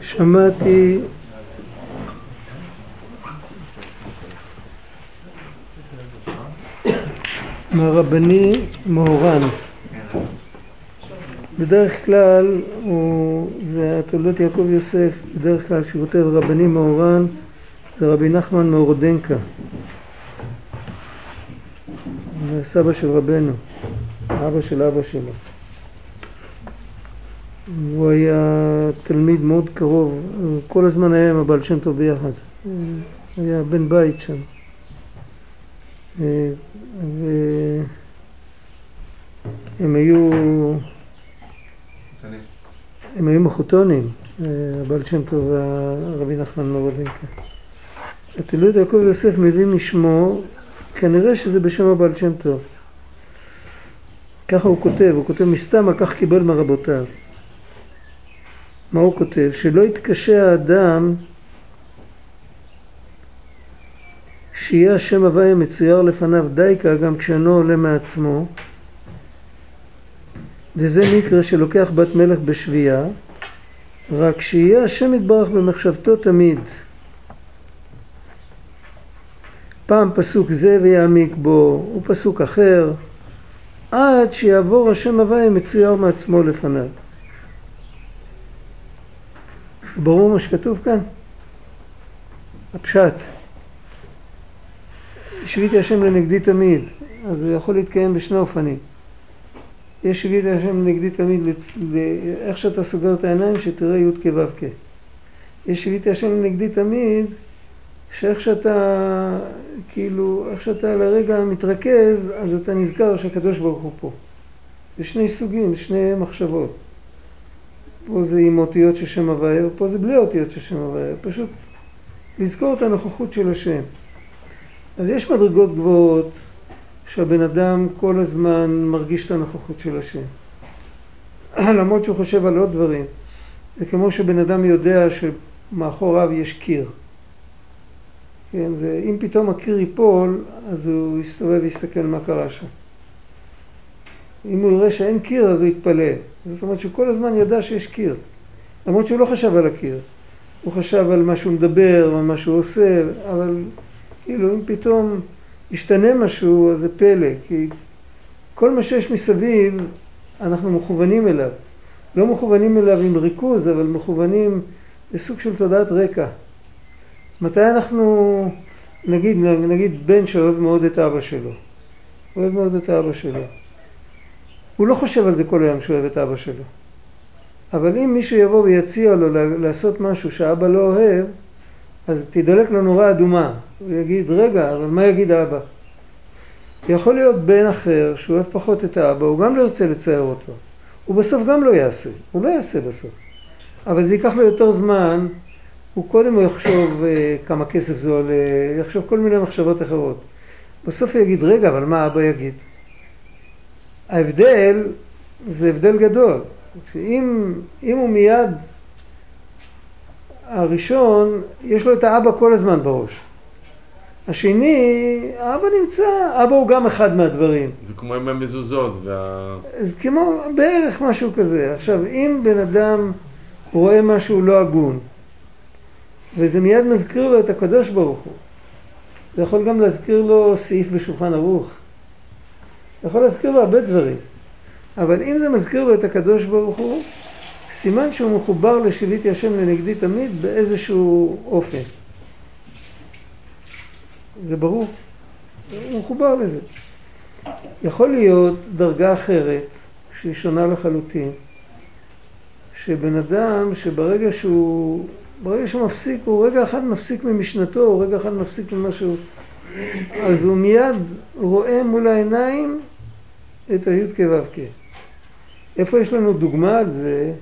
שמעתי מהרבני מאורן. בדרך כלל, הוא, זה התולדות יעקב יוסף, בדרך כלל כשהוא כותב רבני מאורן זה רבי נחמן מאורדנקה, סבא של רבנו, אבא של אבא שלו. הוא היה תלמיד מאוד קרוב, כל הזמן היה עם הבעל שם טוב ביחד, היה בן בית שם. והם היו הם היו מחותונים, הבעל שם טוב והרבי נחמן מורדנקה. התלוי יעקב יוסף מביא משמו, כנראה שזה בשם הבעל שם טוב. ככה הוא כותב, הוא כותב מסתם על כך קיבל מרבותיו. מה הוא כותב? שלא יתקשה האדם שיהיה השם הוויה מצויר לפניו דייקה גם כשאינו עולה מעצמו. וזה מקרה שלוקח בת מלך בשבייה רק שיהיה השם יתברך במחשבתו תמיד. פעם פסוק זה ויעמיק בו ופסוק אחר עד שיעבור השם הוויה מצויר מעצמו לפניו ברור מה שכתוב כאן? הפשט שיביתי השם לנגדי תמיד, אז זה יכול להתקיים בשני אופנים. יש שיביתי השם לנגדי תמיד, איך שאתה סוגר את העיניים, שתראה י' כו' כ'. יש שיביתי השם לנגדי תמיד, שאיך שאתה, כאילו, איך שאתה לרגע מתרכז, אז אתה נזכר שהקדוש ברוך הוא פה. זה שני סוגים, שני מחשבות. פה זה עם אותיות של שם הוויה, ופה זה בלי אותיות של שם הוויה. פשוט לזכור את הנוכחות של השם. אז יש מדרגות גבוהות שהבן אדם כל הזמן מרגיש את הנוכחות של השם. למרות שהוא חושב על עוד דברים. זה כמו שבן אדם יודע שמאחוריו יש קיר. כן, זה, אם פתאום הקיר ייפול, אז הוא יסתובב ויסתכל מה קרה שם. אם הוא יראה שאין קיר, אז הוא יתפלא. זאת אומרת שהוא כל הזמן ידע שיש קיר. למרות שהוא לא חשב על הקיר. הוא חשב על מה שהוא מדבר, על מה שהוא עושה, אבל כאילו אם פתאום ישתנה משהו, אז זה פלא, כי כל מה שיש מסביב, אנחנו מכוונים אליו. לא מכוונים אליו עם ריכוז, אבל מכוונים לסוג של תודעת רקע. מתי אנחנו, נגיד, נגיד בן שאוהב מאוד את אבא שלו, אוהב מאוד את אבא שלו. הוא לא חושב על זה כל היום שהוא אוהב את אבא שלו. אבל אם מישהו יבוא ויציע לו לעשות משהו שאבא לא אוהב, אז תדלק לו נורה אדומה. הוא יגיד, רגע, אבל מה יגיד האבא? יכול להיות בן אחר שהוא אוהב פחות את האבא, הוא גם לא ירצה לצייר אותו. הוא בסוף גם לא יעשה, הוא לא יעשה בסוף. אבל זה ייקח לו יותר זמן, הוא קודם הוא יחשוב אה, כמה כסף זה עולה, יחשוב כל מיני מחשבות אחרות. בסוף הוא יגיד, רגע, אבל מה אבא יגיד? ההבדל זה הבדל גדול. שאם הוא מיד הראשון, יש לו את האבא כל הזמן בראש. השני, האבא נמצא, אבא הוא גם אחד מהדברים. זה כמו עם המזוזות. וה... זה כמו בערך משהו כזה. עכשיו, אם בן אדם רואה משהו לא הגון, וזה מיד מזכיר לו את הקדוש ברוך הוא, זה יכול גם להזכיר לו סעיף בשולחן ערוך. יכול להזכיר לו הרבה דברים. אבל אם זה מזכיר לו את הקדוש ברוך הוא, סימן שהוא מחובר לשיביתי השם לנגדי תמיד באיזשהו אופן. זה ברור, הוא מחובר לזה. יכול להיות דרגה אחרת, שהיא שונה לחלוטין, שבן אדם שברגע שהוא, ברגע שהוא מפסיק, הוא רגע אחד מפסיק ממשנתו, הוא רגע אחד מפסיק ממשהו, אז הוא מיד רואה מול העיניים את הי"ק ו"ק. איפה יש לנו דוגמה על זה?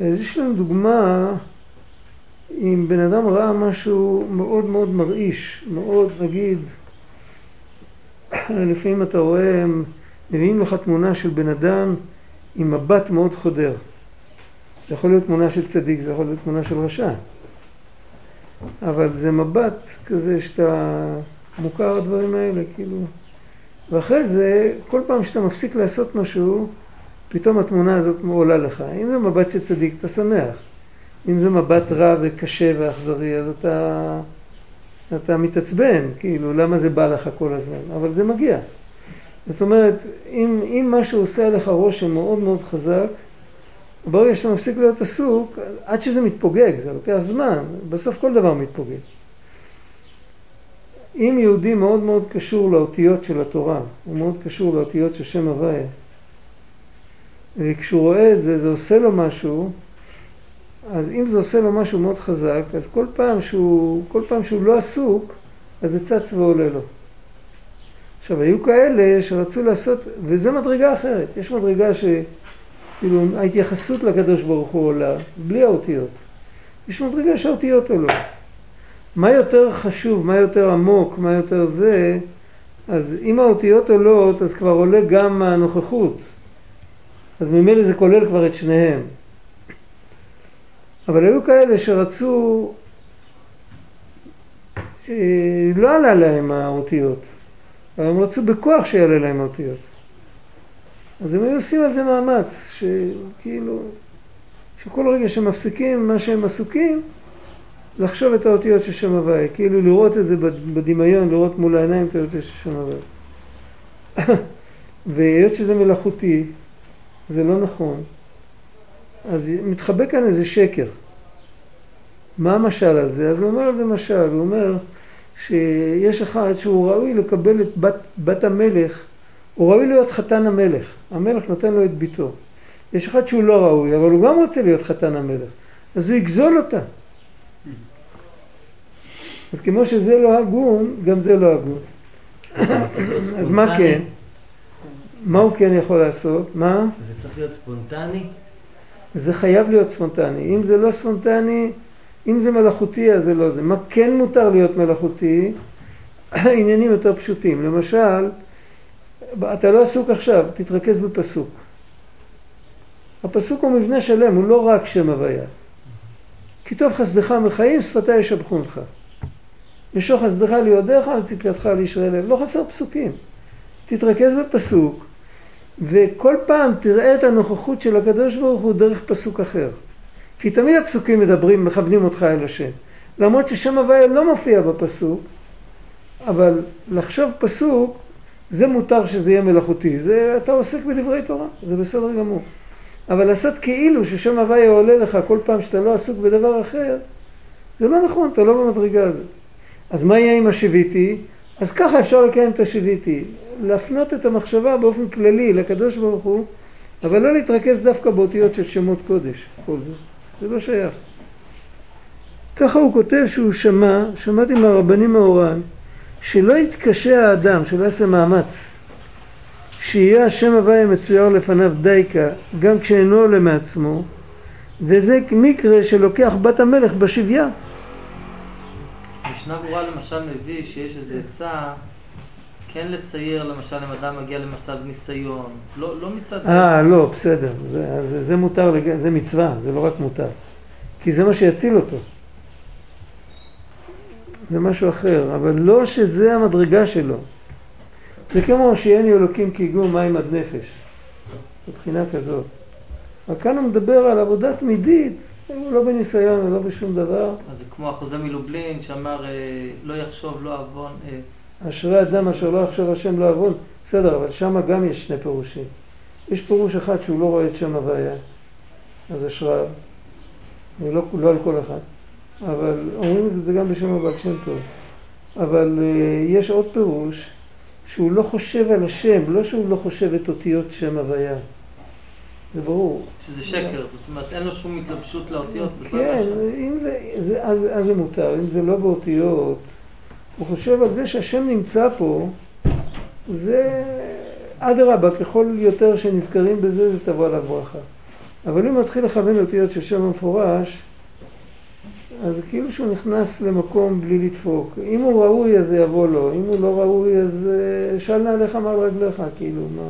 אז יש לנו דוגמה אם בן אדם ראה משהו מאוד מאוד מרעיש, מאוד נגיד, לפעמים אתה רואה, מביאים לך תמונה של בן אדם עם מבט מאוד חודר. זה יכול להיות תמונה של צדיק, זה יכול להיות תמונה של רשע. אבל זה מבט כזה שאתה מוכר הדברים האלה, כאילו. ואחרי זה, כל פעם שאתה מפסיק לעשות משהו, פתאום התמונה הזאת עולה לך. אם זה מבט של צדיק, אתה שמח. אם זה מבט רע וקשה ואכזרי, אז אתה, אתה מתעצבן, כאילו, למה זה בא לך כל הזמן? אבל זה מגיע. זאת אומרת, אם, אם משהו עושה עליך רושם מאוד מאוד חזק, ברגע שאתה מפסיק להיות עסוק, עד שזה מתפוגג, זה לוקח זמן, בסוף כל דבר מתפוגג. אם יהודי מאוד מאוד קשור לאותיות של התורה, הוא מאוד קשור לאותיות של שם הוויה, וכשהוא רואה את זה, זה עושה לו משהו, אז אם זה עושה לו משהו מאוד חזק, אז כל פעם שהוא, כל פעם שהוא לא עסוק, אז זה צץ ועולה לו. עכשיו, היו כאלה שרצו לעשות, וזו מדרגה אחרת. יש מדרגה ש... כאילו, ההתייחסות לקדוש ברוך הוא עולה, בלי האותיות. יש מדרגה שהאותיות עולות. מה יותר חשוב, מה יותר עמוק, מה יותר זה, אז אם האותיות עולות, אז כבר עולה גם הנוכחות. אז ממילא זה כולל כבר את שניהם. אבל היו כאלה שרצו, אה, לא עלה להם האותיות, אבל הם רצו בכוח שיעלה להם האותיות. אז הם היו עושים על זה מאמץ, שכאילו, שכל רגע שמפסיקים מה שהם עסוקים, לחשוב את האותיות של שם הוויה, כאילו לראות את זה בדמיון, לראות מול העיניים את האותיות של שם הוויה. והיות שזה מלאכותי, זה לא נכון, אז מתחבא כאן איזה שקר. מה המשל על זה? אז הוא אומר על זה משל, הוא אומר שיש אחד שהוא ראוי לקבל את בת, בת המלך, הוא ראוי להיות חתן המלך, המלך נותן לו את ביתו. יש אחד שהוא לא ראוי, אבל הוא גם רוצה להיות חתן המלך, אז הוא יגזול אותה. אז כמו שזה לא הגון, גם זה לא הגון. אז מה כן? מה הוא כן יכול לעשות? מה? זה צריך להיות ספונטני? זה חייב להיות ספונטני. אם זה לא ספונטני, אם זה מלאכותי אז זה לא זה. מה כן מותר להיות מלאכותי? עניינים יותר פשוטים. למשל, אתה לא עסוק עכשיו, תתרכז בפסוק. הפסוק הוא מבנה שלם, הוא לא רק שם הוויה. כי טוב חסדך מחיים, שפתי ישבחו משוך חסדך ליודעך וצדקתך לישראל. לא חסר פסוקים. תתרכז בפסוק, וכל פעם תראה את הנוכחות של הקדוש ברוך הוא דרך פסוק אחר. כי תמיד הפסוקים מדברים, מכוונים אותך אל השם. למרות ששם הוויה לא מופיע בפסוק, אבל לחשוב פסוק, זה מותר שזה יהיה מלאכותי. זה, אתה עוסק בדברי תורה, זה בסדר גמור. אבל לעשות כאילו ששם הוויה עולה לך כל פעם שאתה לא עסוק בדבר אחר, זה לא נכון, אתה לא במדרגה הזאת. אז מה יהיה עם השיביתי? אז ככה אפשר לקיים את השיביתי. להפנות את המחשבה באופן כללי לקדוש ברוך הוא, אבל לא להתרכז דווקא באותיות של שמות קודש, כל זה. זה לא שייך. ככה הוא כותב שהוא שמע, שמעתי מהרבנים מאורן, שלא יתקשה האדם, שלא יעשה מאמץ, שיהיה השם הוויה מצויר לפניו דייקה, גם כשאינו עולה מעצמו, וזה מקרה שלוקח בת המלך בשביה. משנה ברורה למשל מביא שיש איזה עצה כן לצייר, למשל, אם אדם מגיע למצב ניסיון, לא, לא מצד... אה, לא, בסדר, זה, זה, זה מותר, זה מצווה, זה לא רק מותר. כי זה מה שיציל אותו. זה משהו אחר, אבל לא שזה המדרגה שלו. זה כמו שיהני אלוקים כי הגיעו מים עד נפש, מבחינה כזאת. אבל כאן הוא מדבר על עבודה תמידית, הוא לא בניסיון ולא בשום דבר. אז זה כמו החוזה מלובלין שאמר, אה, לא יחשוב, לא עוון. אה, אשרי אדם אשר לא יחשוב השם לא עוון. בסדר, אבל שם גם יש שני פירושים. יש פירוש אחד שהוא לא רואה את שם הוויה, אז אשריו, ולא לא על כל אחד. אבל אומרים את זה גם בשם הבעל שם טוב. אבל uh, יש עוד פירוש שהוא לא חושב על השם, לא שהוא לא חושב את אותיות שם הוויה. זה ברור. שזה שקר, זאת אומרת אין לו שום התלבשות לאותיות. כן, אם זה, זה, אז, אז זה מותר, אם זה לא באותיות, הוא חושב על זה שהשם נמצא פה, זה אדרבה, ככל יותר שנזכרים בזה, זה תבוא עליו ברכה. אבל אם מתחיל לכוון אותיות של שם המפורש, אז כאילו שהוא נכנס למקום בלי לדפוק. אם הוא ראוי אז זה יבוא לו, אם הוא לא ראוי אז אה, של נעליך מעל רגליך, כאילו, מה,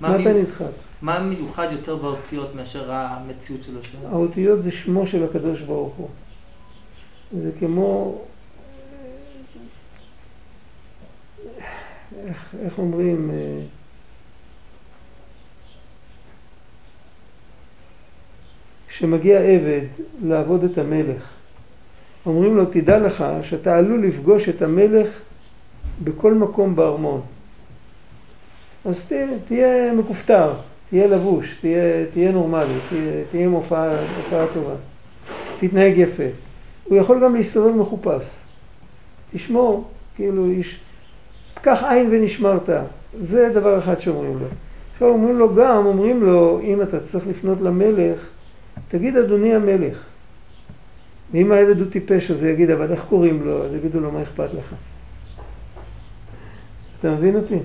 מה, מה אתה נדחק? מה מיוחד יותר באותיות מאשר המציאות של השם? האותיות זה שמו של הקדוש ברוך הוא. זה כמו איך, איך אומרים, אה, כשמגיע עבד לעבוד את המלך, אומרים לו, תדע לך שאתה עלול לפגוש את המלך בכל מקום בארמון. אז תהיה, תהיה מכופתר, תהיה לבוש, תהיה, תהיה נורמלי, תהיה, עם הופעה, הופעה טובה, תתנהג יפה. הוא יכול גם להסתובב מחופש. תשמור, כאילו, איש, קח עין ונשמרת. זה דבר אחד שאומרים לו. עכשיו אומרים לו גם, אומרים לו, אם אתה צריך לפנות למלך, תגיד אדוני המלך. ואם העבד הוא טיפש אז הוא יגיד, אבל איך קוראים לו? אז יגידו לו, מה אכפת לך? אתה מבין אותי?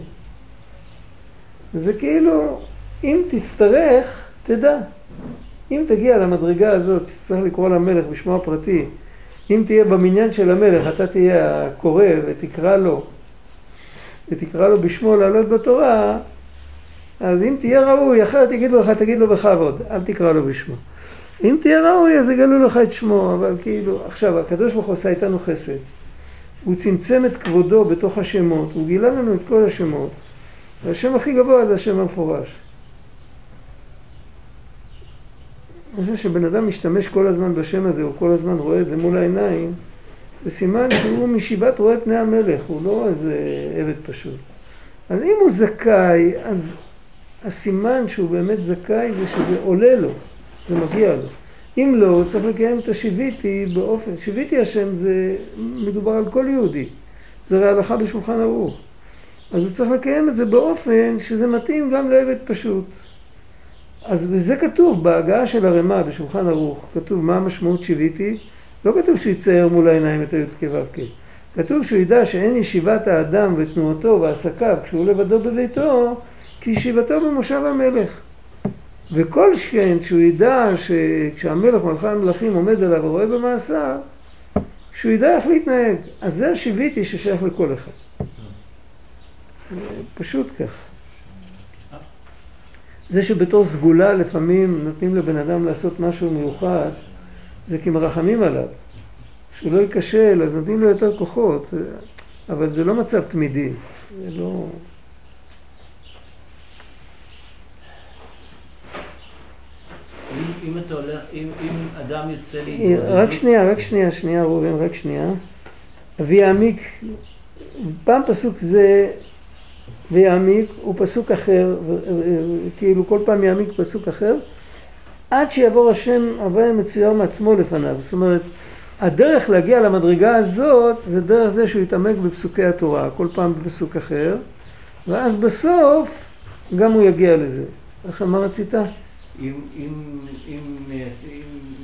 זה כאילו, אם תצטרך, תדע. אם תגיע למדרגה הזאת, צריך לקרוא למלך בשמו הפרטי, אם תהיה במניין של המלך, אתה תהיה הקורא ותקרא לו, ותקרא לו בשמו לעלות בתורה, אז אם תהיה ראוי, אחרת יגידו לך, תגיד לו בכבוד, אל תקרא לו בשמו. אם תהיה ראוי, אז יגלו לך את שמו, אבל כאילו, עכשיו, הקדוש ברוך הוא עשה איתנו חסד. הוא צמצם את כבודו בתוך השמות, הוא גילה לנו את כל השמות, והשם הכי גבוה זה השם המפורש. אני חושב שבן אדם משתמש כל הזמן בשם הזה, הוא כל הזמן רואה את זה מול העיניים, זה סימן שהוא משיבת רואה פני המלך, הוא לא איזה עבד פשוט. אז אם הוא זכאי, אז הסימן שהוא באמת זכאי זה שזה עולה לו, זה מגיע לו. אם לא, הוא צריך לקיים את השיביתי באופן, שיביתי השם זה מדובר על כל יהודי, זה הרי הלכה בשולחן ערוך. אז הוא צריך לקיים את זה באופן שזה מתאים גם לעבד פשוט. אז בזה כתוב, בהגעה של הרמ"א בשולחן ערוך, כתוב מה המשמעות שיוויתי, לא כתוב שיצייר מול העיניים את הי"ק ו"ק. כתוב שהוא ידע שאין ישיבת האדם ותנועתו ועסקיו כשהוא לבדו בביתו, כי ישיבתו במושב המלך. וכל שכן שהוא ידע שכשהמלך מלכי המלכים עומד עליו ורואה במאסר, שהוא ידע איך להתנהג. אז זה השיוויתי ששייך לכל אחד. פשוט כך. זה שבתור סגולה לפעמים נותנים לבן אדם לעשות משהו מיוחד, זה כי מרחמים עליו. שהוא לא ייכשל, אז נותנים לו יותר כוחות, אבל זה לא מצב תמידי, זה לא... אם אתה הולך, אם אדם יוצא להתמודד... רק שנייה, רק שנייה, שנייה ראובן, רק שנייה. ויעמיק, פעם פסוק זה ויעמיק הוא פסוק אחר, כאילו כל פעם יעמיק פסוק אחר, עד שיעבור השם הוויה מצויר מעצמו לפניו. זאת אומרת, הדרך להגיע למדרגה הזאת זה דרך זה שהוא יתעמק בפסוקי התורה, כל פעם בפסוק אחר, ואז בסוף גם הוא יגיע לזה. איך מה רצית? אם, אם, אם, אם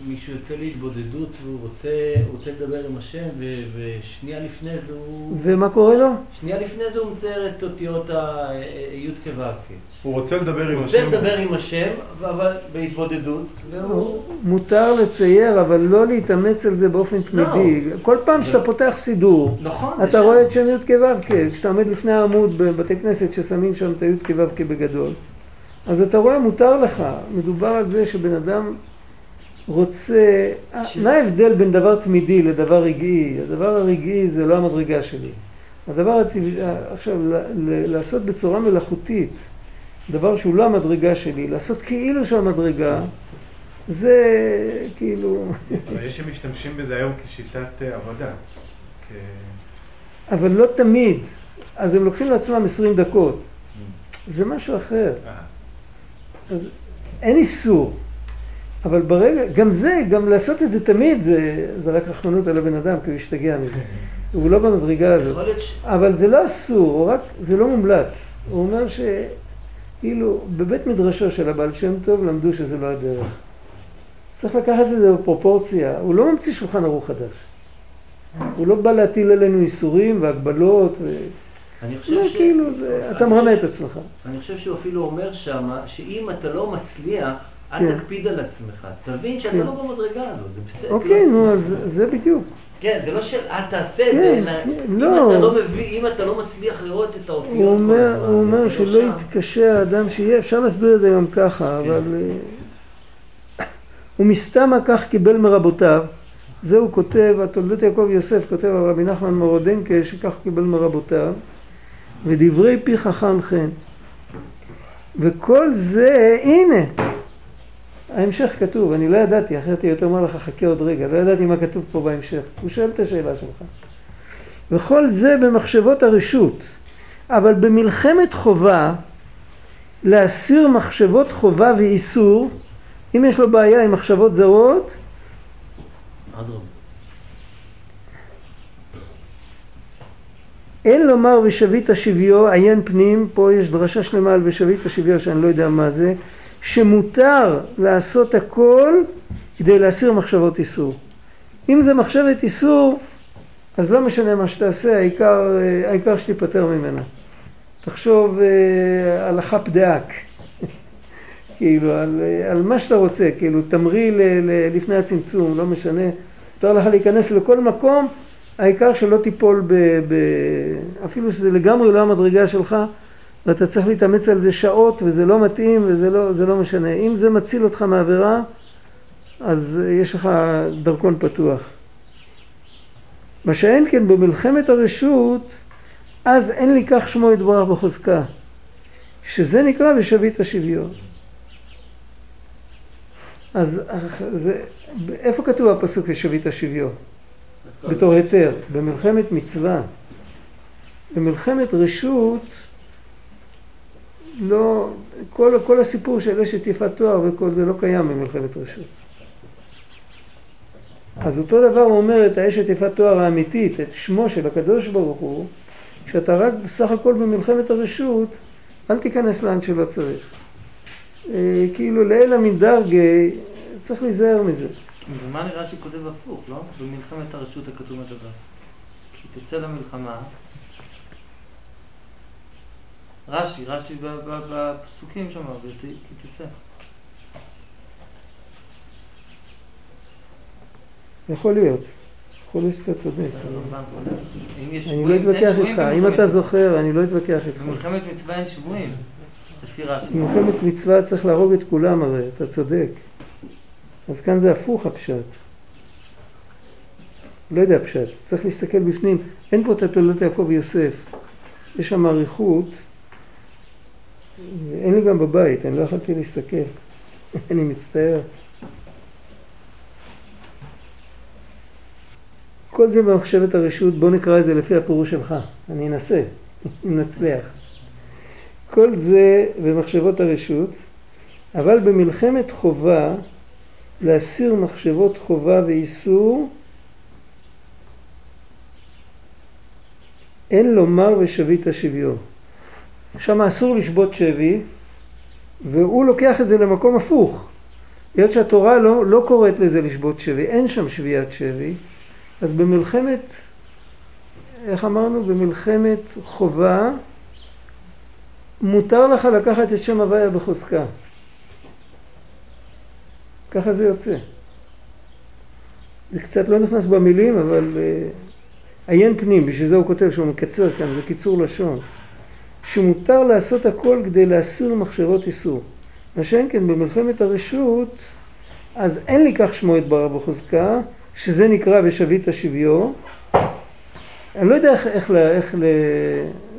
מישהו יוצא להתבודדות והוא רוצה, רוצה לדבר עם השם ו, ושנייה לפני זה הוא... ומה קורה לו? שנייה לפני זה הוא מצייר את אותיות הי' כו'. הוא רוצה לדבר עם השם. הוא רוצה לדבר עם השם, אבל בהתבודדות. והוא... מותר לצייר, אבל לא להתאמץ על זה באופן לא. תמידי. לא. כל פעם שאתה פותח סידור, נכון, אתה רואה את שם י' כו', כשאתה עומד לפני העמוד בבתי כנסת ששמים שם את הי' כו' בגדול. אז אתה רואה, מותר לך. מדובר על זה שבן אדם רוצה... ש... מה ההבדל בין דבר תמידי לדבר רגעי? הדבר הרגעי זה לא המדרגה שלי. הדבר הטבעי, עכשיו, לעשות בצורה מלאכותית דבר שהוא לא המדרגה שלי, לעשות כאילו שהוא המדרגה, זה כאילו... אבל יש שמשתמשים בזה היום כשיטת אה, עבודה. כ... אבל לא תמיד. אז הם לוקחים לעצמם 20 דקות. זה משהו אחר. אז אין איסור. אבל ברגע, גם זה, גם לעשות את זה תמיד, זה, זה רק רחמנות על הבן אדם, כי הוא ישתגע מזה. הוא לא במדרגה הזאת. אבל זה לא אסור, רק, זה לא מומלץ. הוא אומר שכאילו, בבית מדרשו של הבעל שם טוב למדו שזה לא הדרך. צריך לקחת את זה בפרופורציה. הוא לא ממציא שולחן ערוך חדש. הוא לא בא להטיל עלינו איסורים והגבלות. ו... אני חושב לא, ש... כאילו, זה, אתה מרמה את עצמך. אני חושב שהוא אפילו אומר שמה, שאם אתה לא מצליח, אל כן. תקפיד על עצמך. תבין שאתה כן. לא במדרגה הזאת, זה בסדר. אוקיי, נו, אז זה בדיוק. כן, זה לא של אל תעשה את זה, אלא לא. אם אתה לא לא מצליח לראות את האותיות הוא אומר, הוא אומר שלא יתקשה האדם שיהיה, אפשר להסביר את זה גם ככה, כן. אבל... אה, ומסתמה כך קיבל מרבותיו, זה הוא כותב, התולדות יעקב יוסף כותב על רבי נחמן מורודנקה שכך קיבל מרבותיו, ודברי פי חכם חן. וכל זה, הנה, ההמשך כתוב, אני לא ידעתי, אחרת הייתי אומר לך, חכה עוד רגע, לא ידעתי מה כתוב פה בהמשך. הוא שואל את השאלה שלך. וכל זה במחשבות הרשות. אבל במלחמת חובה, להסיר מחשבות חובה ואיסור, אם יש לו בעיה עם מחשבות זרות, אין לומר ושבית שביו, עיין פנים, פה יש דרשה שלמה על ושבית שביו שאני לא יודע מה זה, שמותר לעשות הכל כדי להסיר מחשבות איסור. אם זה מחשבת איסור, אז לא משנה מה שתעשה, העיקר, העיקר שתיפטר ממנה. תחשוב אה, על החפ דאק, כאילו, על, על מה שאתה רוצה, כאילו, תמריא לפני הצמצום, לא משנה. מותר לך להיכנס לכל מקום, העיקר שלא תיפול ב... ב אפילו שזה לגמרי לא המדרגה שלך, ואתה צריך להתאמץ על זה שעות, וזה לא מתאים, וזה לא, לא משנה. אם זה מציל אותך מעבירה, אז יש לך דרכון פתוח. מה שאין כן במלחמת הרשות, אז אין לי כך שמו יתברך בחוזקה, שזה נקרא ושבית השוויון. אז זה, איפה כתוב הפסוק ושבית השוויון? בתור היתר, במלחמת מצווה. במלחמת רשות, לא, כל, כל הסיפור של אשת יפת תואר וכל זה לא קיים במלחמת רשות. אז אותו דבר הוא אומר את האשת יפת תואר האמיתית, את שמו של הקדוש ברוך הוא, כשאתה רק בסך הכל במלחמת הרשות, אל תיכנס לאן שלא צריך. אה, כאילו לאלה מדרגה, צריך להיזהר מזה. ומה נראה שכותב הפוך, לא? במלחמת הרשות הכתוב הדבר. כי תצא למלחמה, רש"י, רש"י בפסוקים שם, כי תצא. יכול להיות. יכול להיות שאתה צודק. אני לא אתווכח איתך, אם אתה זוכר, אני לא אתווכח איתך. במלחמת מצווה אין שבויים, לפי רש"י. במלחמת מצווה צריך להרוג את כולם הרי, אתה צודק. אז כאן זה הפוך הפשט. לא יודע פשט, צריך להסתכל בפנים. אין פה את התולדות יעקב ויוסף. יש שם אריכות, ואין לי גם בבית, אני לא יכולתי להסתכל. אני מצטער. כל זה במחשבת הרשות, בוא נקרא את זה לפי הפירוש שלך, אני אנסה, אם נצליח. כל זה במחשבות הרשות, אבל במלחמת חובה להסיר מחשבות חובה ואיסור, אין לומר ושבית שביו. שם אסור לשבות שבי, והוא לוקח את זה למקום הפוך. היות שהתורה לא, לא קוראת לזה לשבות שבי, אין שם שביית שבי, אז במלחמת, איך אמרנו? במלחמת חובה, מותר לך לקחת את שם הוויה בחוזקה. ככה זה יוצא. זה קצת לא נכנס במילים, אבל uh, עיין פנים, בשביל זה הוא כותב שהוא מקצר כאן, זה קיצור לשון. שמותר לעשות הכל כדי להסיר מחשבות איסור. מה שאין כן במלחמת הרשות, אז אין לי כך שמו את ברא בחוזקה, שזה נקרא ושבית שביו. אני לא יודע איך, איך, איך.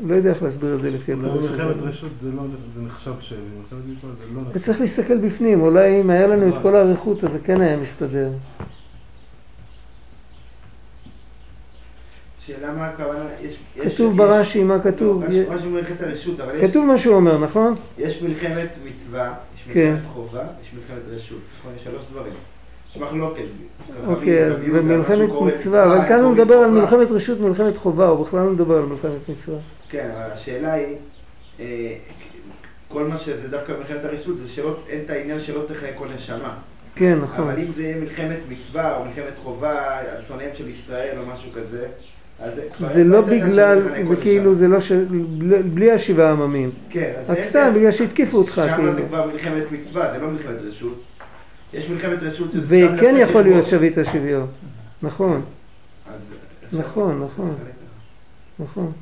לא יודע איך להסביר את זה לפי הזה. במלחמת רשות זה לא זה נחשב שבי, במלחמת מצווה זה לא נחשב. צריך להסתכל בפנים, אולי אם היה לנו את כל האריכות אז זה כן היה מסתדר. שאלה מה הכוונה, כתוב ברש"י מה כתוב. רש"י במלחמת הרשות, אבל יש... כתוב מה שהוא אומר, נכון? יש מלחמת מצווה, יש כן. מלחמת חובה, יש מלחמת רשות. נכון, יש שלוש דברים. יש מחלוקת. אוקיי, אז במלחמת מצווה, אבל כאן הוא מדבר על מלחמת רשות, מלחמת חובה, הוא בכלל לא מדבר על מלחמת מצווה. כן, אבל השאלה היא, אה, כל מה שזה דווקא במלחמת הרשות, זה שאין את העניין שלא תחיה כל נשמה. כן, נכון. אבל אם זה יהיה מלחמת מצווה או מלחמת חובה על שונאיהם של ישראל או משהו כזה, זה לא בגלל, זה כאילו, זה לא ש... בלי השבעה עממים. כן. רק סתם, בגלל שהתקיפו אותך, כאילו. שם זה כבר מלחמת מצווה, זה לא מלחמת רשות. יש מלחמת רשות שזה... וכן יכול להיות שביט השוויון. נכון. נכון, נכון. נכון.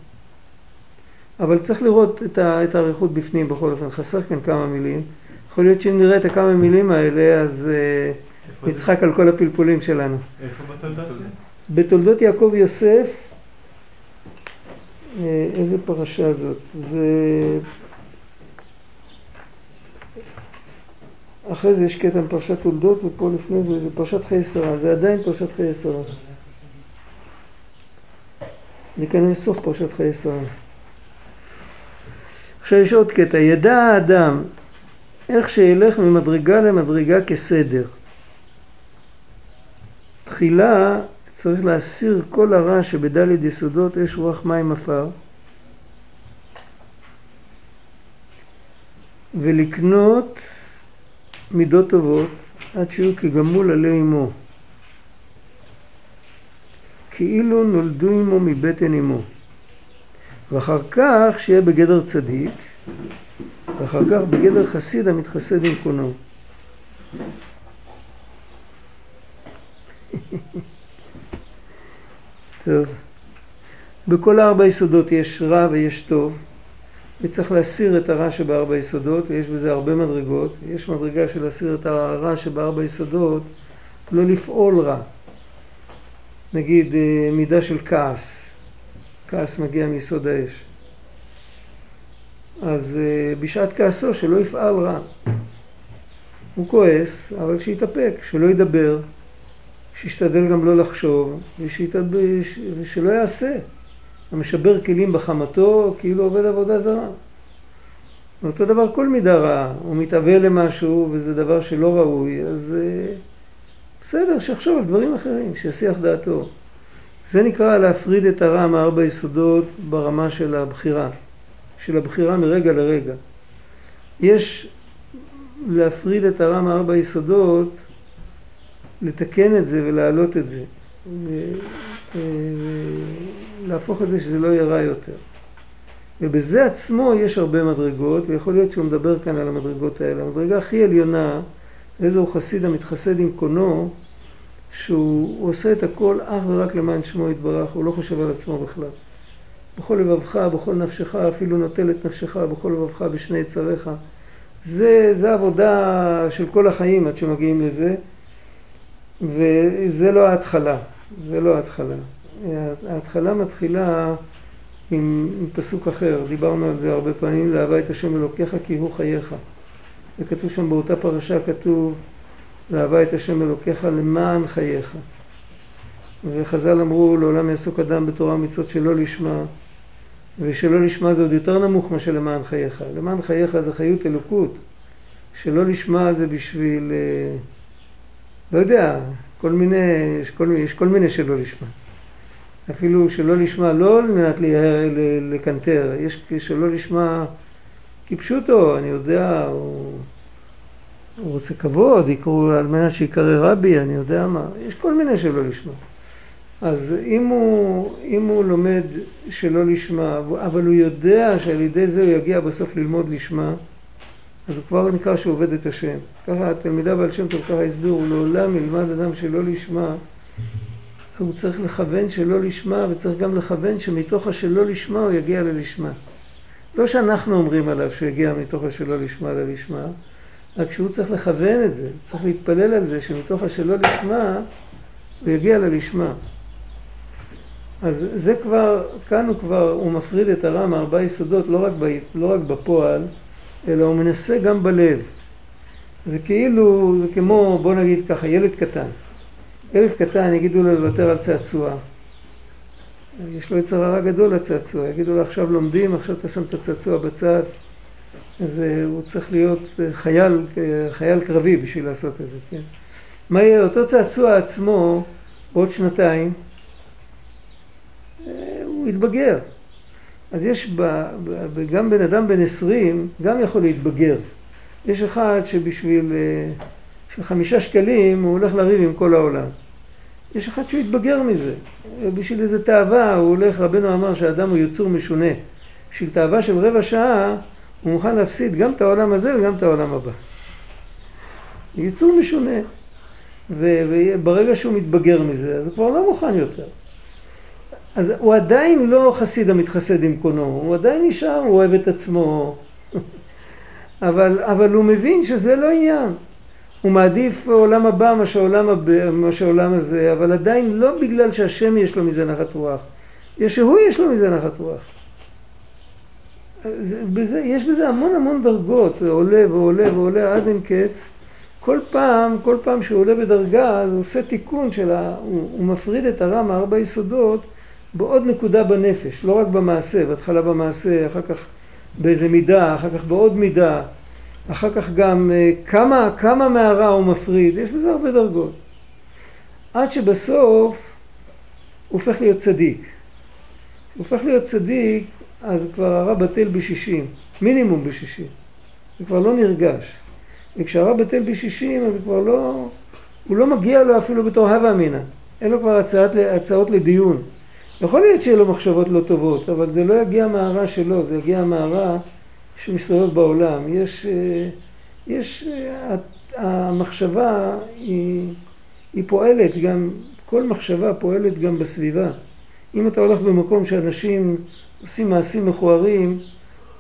אבל צריך לראות את האריכות בפנים בכל אופן, חסר כאן כמה מילים. יכול להיות שאם נראה את הכמה מילים האלה, אז נצחק על כל הפלפולים שלנו. איפה בתולדות? בתולדות יעקב יוסף, אה, איזה פרשה זאת? זה... אחרי זה יש קטע עם פרשת תולדות, ופה לפני זה זה פרשת חיי שרה, זה עדיין פרשת חיי שרה. זה כנראה סוף פרשת חיי שרה. עכשיו יש עוד קטע, ידע האדם איך שילך ממדרגה למדרגה כסדר. תחילה צריך להסיר כל הרע שבדלת יסודות אש רוח מים עפר ולקנות מידות טובות עד שיהיו כגמול עלי אמו. כאילו נולדו עמו מבטן אמו. ואחר כך שיהיה בגדר צדיק ואחר כך בגדר חסיד המתחסד עם קונו. טוב. בכל ארבע יסודות יש רע ויש טוב, וצריך להסיר את הרע שבארבע יסודות, ויש בזה הרבה מדרגות. יש מדרגה של להסיר את הרע שבארבע יסודות, לא לפעול רע. נגיד אה, מידה של כעס, כעס מגיע מיסוד האש. אז אה, בשעת כעסו שלא יפעל רע. הוא כועס, אבל שיתאפק, שלא ידבר, שישתדל גם לא לחשוב, ושלא יעשה. המשבר כלים בחמתו כאילו עובד עבודה זרה. אותו דבר כל מידה רעה, הוא מתאבל למשהו וזה דבר שלא ראוי, אז אה, בסדר, שיחשוב על דברים אחרים, שיסיח דעתו. זה נקרא להפריד את הרע מארבע יסודות ברמה של הבחירה, של הבחירה מרגע לרגע. יש להפריד את הרע מארבע יסודות לתקן את זה ולהעלות את זה, ולהפוך את זה שזה לא יהיה רע יותר. ובזה עצמו יש הרבה מדרגות, ויכול להיות שהוא מדבר כאן על המדרגות האלה. המדרגה הכי עליונה, איזהו חסיד המתחסד עם קונו, שהוא עושה את הכל אך ורק למען שמו יתברך, הוא לא חושב על עצמו בכלל. בכל לבבך, בכל נפשך, אפילו נוטל את נפשך, בכל לבבך בשני יצריך. זה, זה עבודה של כל החיים עד שמגיעים לזה. וזה לא ההתחלה, זה לא ההתחלה. ההתחלה מתחילה עם, עם פסוק אחר, דיברנו על זה הרבה פעמים, לאהבה את השם אלוקיך כי הוא חייך. וכתוב שם באותה פרשה, כתוב לאהבה את השם אלוקיך למען חייך. וחז"ל אמרו לעולם יעסוק אדם בתורה ומצוות שלא לשמה, ושלא לשמה זה עוד יותר נמוך מאשר למען חייך. למען חייך זה חיות אלוקות, שלא לשמה זה בשביל... אה, לא יודע, כל מיני, יש כל, יש כל מיני שלא לשמה. אפילו שלא לשמה לא על מנת לקנטר, יש שלא לשמה כפשוטו, אני יודע, הוא, הוא רוצה כבוד, יקראו על מנת שיקרא רבי, אני יודע מה, יש כל מיני שלא לשמה. אז אם הוא, אם הוא לומד שלא לשמה, אבל הוא יודע שעל ידי זה הוא יגיע בסוף ללמוד לשמה, אז הוא כבר נקרא שהוא עובד את השם. ככה התלמידה בעל שם טוב ככה הסבירו, לעולם ילמד אדם שלא לשמה, הוא צריך לכוון שלא לשמה, וצריך גם לכוון שמתוך השלא לשמה הוא יגיע ללשמה. לא שאנחנו אומרים עליו שהוא יגיע מתוך השלא לשמה ללשמה, רק שהוא צריך לכוון את זה, צריך להתפלל על זה שמתוך השלא לשמה הוא יגיע ללשמה. אז זה כבר, כאן הוא כבר, הוא מפריד את הרע מארבעה יסודות, לא רק, ב, לא רק בפועל, אלא הוא מנסה גם בלב. זה כאילו, זה כמו, בוא נגיד ככה, ילד קטן. ילד קטן יגידו לו לוותר על צעצוע. יש לו יצר הרע גדול לצעצוע, יגידו לו עכשיו לומדים, עכשיו אתה שם את הצעצוע בצד. והוא צריך להיות חייל, חייל קרבי בשביל לעשות את זה, כן? מה יהיה אותו צעצוע עצמו בעוד שנתיים? הוא יתבגר. אז יש, ב, ב, גם בן אדם בן 20 גם יכול להתבגר. יש אחד שבשביל חמישה שקלים הוא הולך לריב עם כל העולם. יש אחד שהוא יתבגר מזה. בשביל איזה תאווה הוא הולך, רבנו אמר שהאדם הוא יצור משונה. בשביל תאווה של רבע שעה הוא מוכן להפסיד גם את העולם הזה וגם את העולם הבא. יצור משונה. וברגע שהוא מתבגר מזה, אז הוא כבר לא מוכן יותר. אז הוא עדיין לא חסיד המתחסד עם קונו, הוא עדיין נשאר, הוא אוהב את עצמו, אבל, אבל הוא מבין שזה לא עניין. הוא מעדיף עולם הבא מה שהעולם, הבא, מה שהעולם הזה, אבל עדיין לא בגלל שהשם יש לו מזה נחת רוח, יש שהוא יש לו מזה נחת רוח. בזה, יש בזה המון המון דרגות, עולה ועולה ועולה עד אין קץ, כל פעם, כל פעם שהוא עולה בדרגה, אז הוא עושה תיקון של ה... הוא, הוא מפריד את הרע מארבע יסודות בעוד נקודה בנפש, לא רק במעשה, בהתחלה במעשה, אחר כך באיזה מידה, אחר כך בעוד מידה, אחר כך גם אה, כמה, כמה מהרע הוא מפריד, יש בזה הרבה דרגות. עד שבסוף הוא הופך להיות צדיק. הוא הופך להיות צדיק, אז כבר הרע בטל בשישים, מינימום בשישים. זה כבר לא נרגש. וכשהרע בטל בשישים, אז כבר לא, הוא לא מגיע לו אפילו בתור הווה אמינא. אין לו כבר הצעות, הצעות לדיון. יכול להיות שיהיה לו מחשבות לא טובות, אבל זה לא יגיע מהרע שלו, זה יגיע מהרע שמסתובב בעולם. יש, אה, יש, אה, המחשבה היא, היא פועלת גם, כל מחשבה פועלת גם בסביבה. אם אתה הולך במקום שאנשים עושים מעשים מכוערים,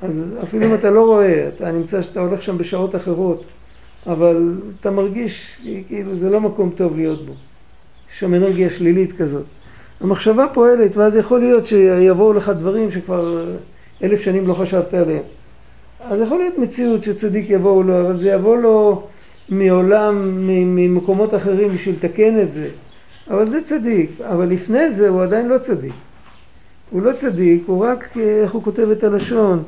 אז אפילו אם אתה לא רואה, אתה נמצא שאתה הולך שם בשעות אחרות, אבל אתה מרגיש כאילו זה לא מקום טוב להיות בו. יש שם אנרגיה שלילית כזאת. המחשבה פועלת, ואז יכול להיות שיבואו לך דברים שכבר אלף שנים לא חשבת עליהם. אז יכול להיות מציאות שצדיק יבואו לו, אבל זה יבוא לו מעולם, ממקומות אחרים בשביל לתקן את זה. אבל זה צדיק, אבל לפני זה הוא עדיין לא צדיק. הוא לא צדיק, הוא רק, איך הוא כותב את הלשון?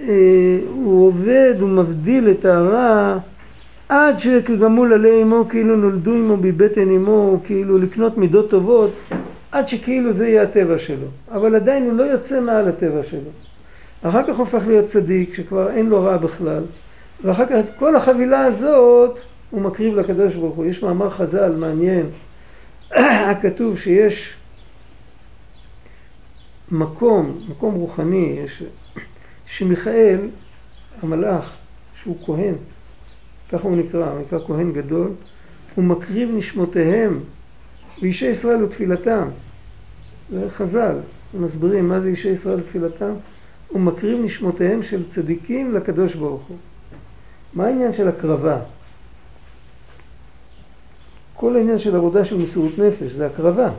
אה, הוא עובד, הוא מבדיל את הרע עד שכגמול עלי אמו כאילו נולדו עמו מבטן אמו, כאילו לקנות מידות טובות, עד שכאילו זה יהיה הטבע שלו. אבל עדיין הוא לא יוצא מעל הטבע שלו. אחר כך הופך להיות צדיק, שכבר אין לו רע בכלל. ואחר כך את כל החבילה הזאת הוא מקריב לקדוש ברוך הוא. יש מאמר חז"ל מעניין, הכתוב שיש מקום, מקום רוחני, יש, שמיכאל, המלאך, שהוא כהן, ככה הוא נקרא, הוא נקרא כהן גדול, הוא מקריב נשמותיהם ואישי ישראל ותפילתם. זה חז"ל, מסבירים מה זה אישי ישראל ותפילתם. הוא מקריב נשמותיהם של צדיקים לקדוש ברוך הוא. מה העניין של הקרבה? כל העניין של עבודה של מסירות נפש זה הקרבה.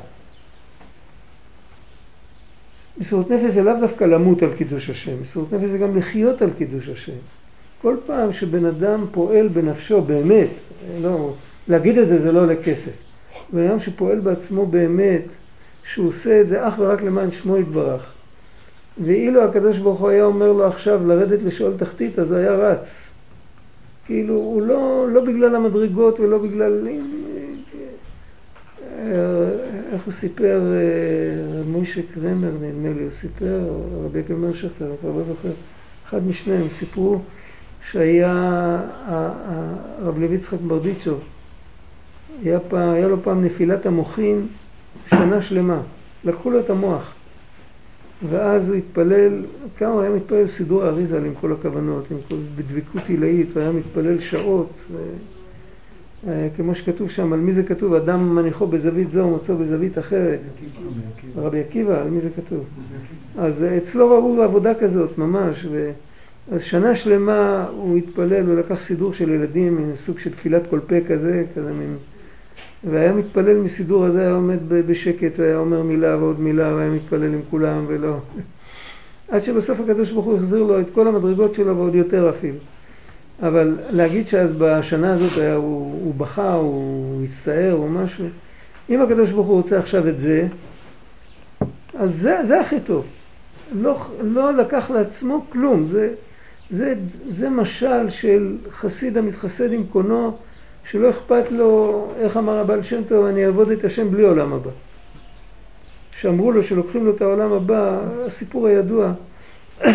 מסירות נפש זה לאו דווקא למות על קידוש השם, מסירות נפש זה גם לחיות על קידוש השם. כל פעם שבן אדם פועל בנפשו באמת, לא, להגיד את זה זה לא עולה כסף, בן אדם שפועל בעצמו באמת, שהוא עושה את זה אך ורק למען שמו יתברך, ואילו הקדוש ברוך הוא היה אומר לו עכשיו לרדת לשאול תחתית, אז הוא היה רץ. כאילו, הוא לא, לא בגלל המדרגות ולא בגלל... איך הוא סיפר, אה, מוישה קרמר נדמה לי, הוא סיפר, רבי גמר שכתר, אני כבר לא זוכר, אחד משניהם, סיפרו שהיה הרב לוי יצחק ברדיצ'וב, היה, היה לו פעם נפילת המוחין שנה שלמה, לקחו לו את המוח ואז הוא התפלל, כמה הוא היה מתפלל סידור האריזה עם כל הכוונות, עם כל, בדבקות עילאית, הוא היה מתפלל שעות, ו... אה, כמו שכתוב שם, על מי זה כתוב? אדם מניחו בזווית זו ומוצאו בזווית אחרת. רבי עקיבא, על מי זה כתוב? אז אצלו ראו עבודה כזאת, ממש. ו... אז שנה שלמה הוא התפלל, הוא לקח סידור של ילדים, מין סוג של תפילת כל פה כזה, כזה מין... והיה מתפלל מסידור הזה, היה עומד בשקט, והיה אומר מילה ועוד מילה, והיה מתפלל עם כולם, ולא... עד שבסוף הקדוש ברוך הוא החזיר לו את כל המדרגות שלו ועוד יותר אפילו. אבל להגיד שאז בשנה הזאת היה, הוא, הוא בכה, הוא הצטער או משהו, אם הקדוש ברוך הוא רוצה עכשיו את זה, אז זה, זה הכי טוב. לא, לא לקח לעצמו כלום, זה, זה, זה משל של חסיד המתחסד עם קונו, שלא אכפת לו, איך אמר הבעל שם טוב, אני אעבוד את השם בלי עולם הבא. שאמרו לו שלוקחים לו את העולם הבא, הסיפור הידוע.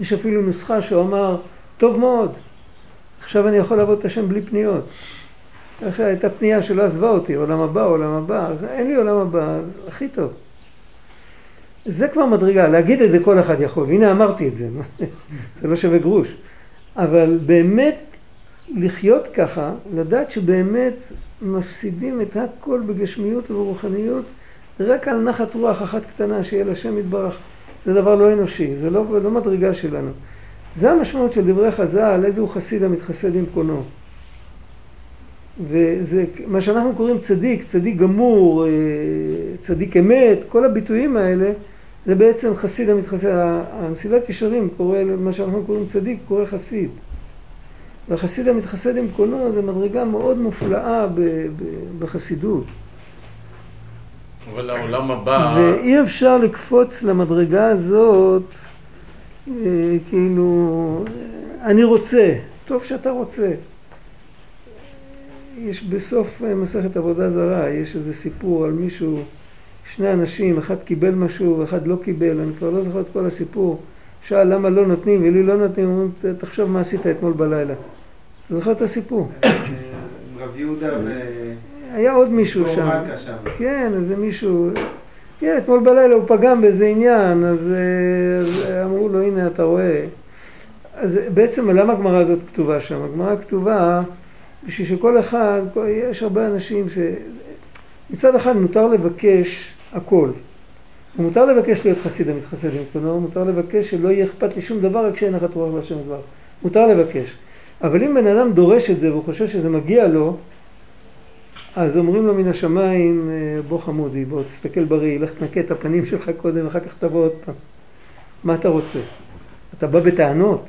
יש אפילו נוסחה שהוא אמר, טוב מאוד, עכשיו אני יכול לעבוד את השם בלי פניות. עכשיו הייתה פנייה שלא עזבה אותי, עולם הבא, עולם הבא, אין לי עולם הבא, הכי טוב. זה כבר מדרגה, להגיד את זה כל אחד יכול, הנה אמרתי את זה, זה לא שווה גרוש. אבל באמת לחיות ככה, לדעת שבאמת מפסידים את הכל בגשמיות וברוחניות רק על נחת רוח אחת קטנה שיהיה לשם יתברך. זה דבר לא אנושי, זה לא, לא מדרגה שלנו. זה המשמעות של דברי חז"ל, איזה הוא חסיד המתחסד עם קונו. וזה מה שאנחנו קוראים צדיק, צדיק גמור, אה, צדיק אמת, כל הביטויים האלה זה בעצם חסיד המתחסד, המסילת ישרים קורא, מה שאנחנו קוראים צדיק, קורא חסיד. והחסיד המתחסד עם קונו זה מדרגה מאוד מופלאה ב- ב- בחסידות. אבל העולם הבא... ואי אפשר לקפוץ למדרגה הזאת, אה, כאילו, אני רוצה, טוב שאתה רוצה. יש בסוף אה, מסכת עבודה זרה, יש איזה סיפור על מישהו, שני אנשים, אחד קיבל משהו ואחד לא קיבל, אני כבר לא זוכר את כל הסיפור. שאל למה לא נותנים ולי לא נותנים, אומרים, "ת- תחשוב מה עשית אתמול בלילה. אתה זוכר את הסיפור? רב יהודה ו... היה עוד מישהו שם. כן, איזה מישהו, כן, אתמול בלילה הוא פגם באיזה עניין, אז, אה, אז אמרו לו, הנה אתה רואה. אז בעצם למה הגמרא הזאת כתובה שם? הגמרא כתובה בשביל שכל אחד, יש הרבה אנשים ש... מצד אחד מותר לבקש הכל. ומותר לבקש להיות חסיד המתחסד עם קונו, מותר לבקש שלא יהיה אכפת לי שום דבר רק שאין לך רוח להשם דבר. מותר לבקש. אבל אם בן אדם דורש את זה והוא חושב שזה מגיע לו, אז אומרים לו מן השמיים, אה, בוא חמודי, בוא תסתכל בראי, לך תנקה את הפנים שלך קודם, אחר כך תבוא עוד פעם. מה אתה רוצה? אתה בא בטענות?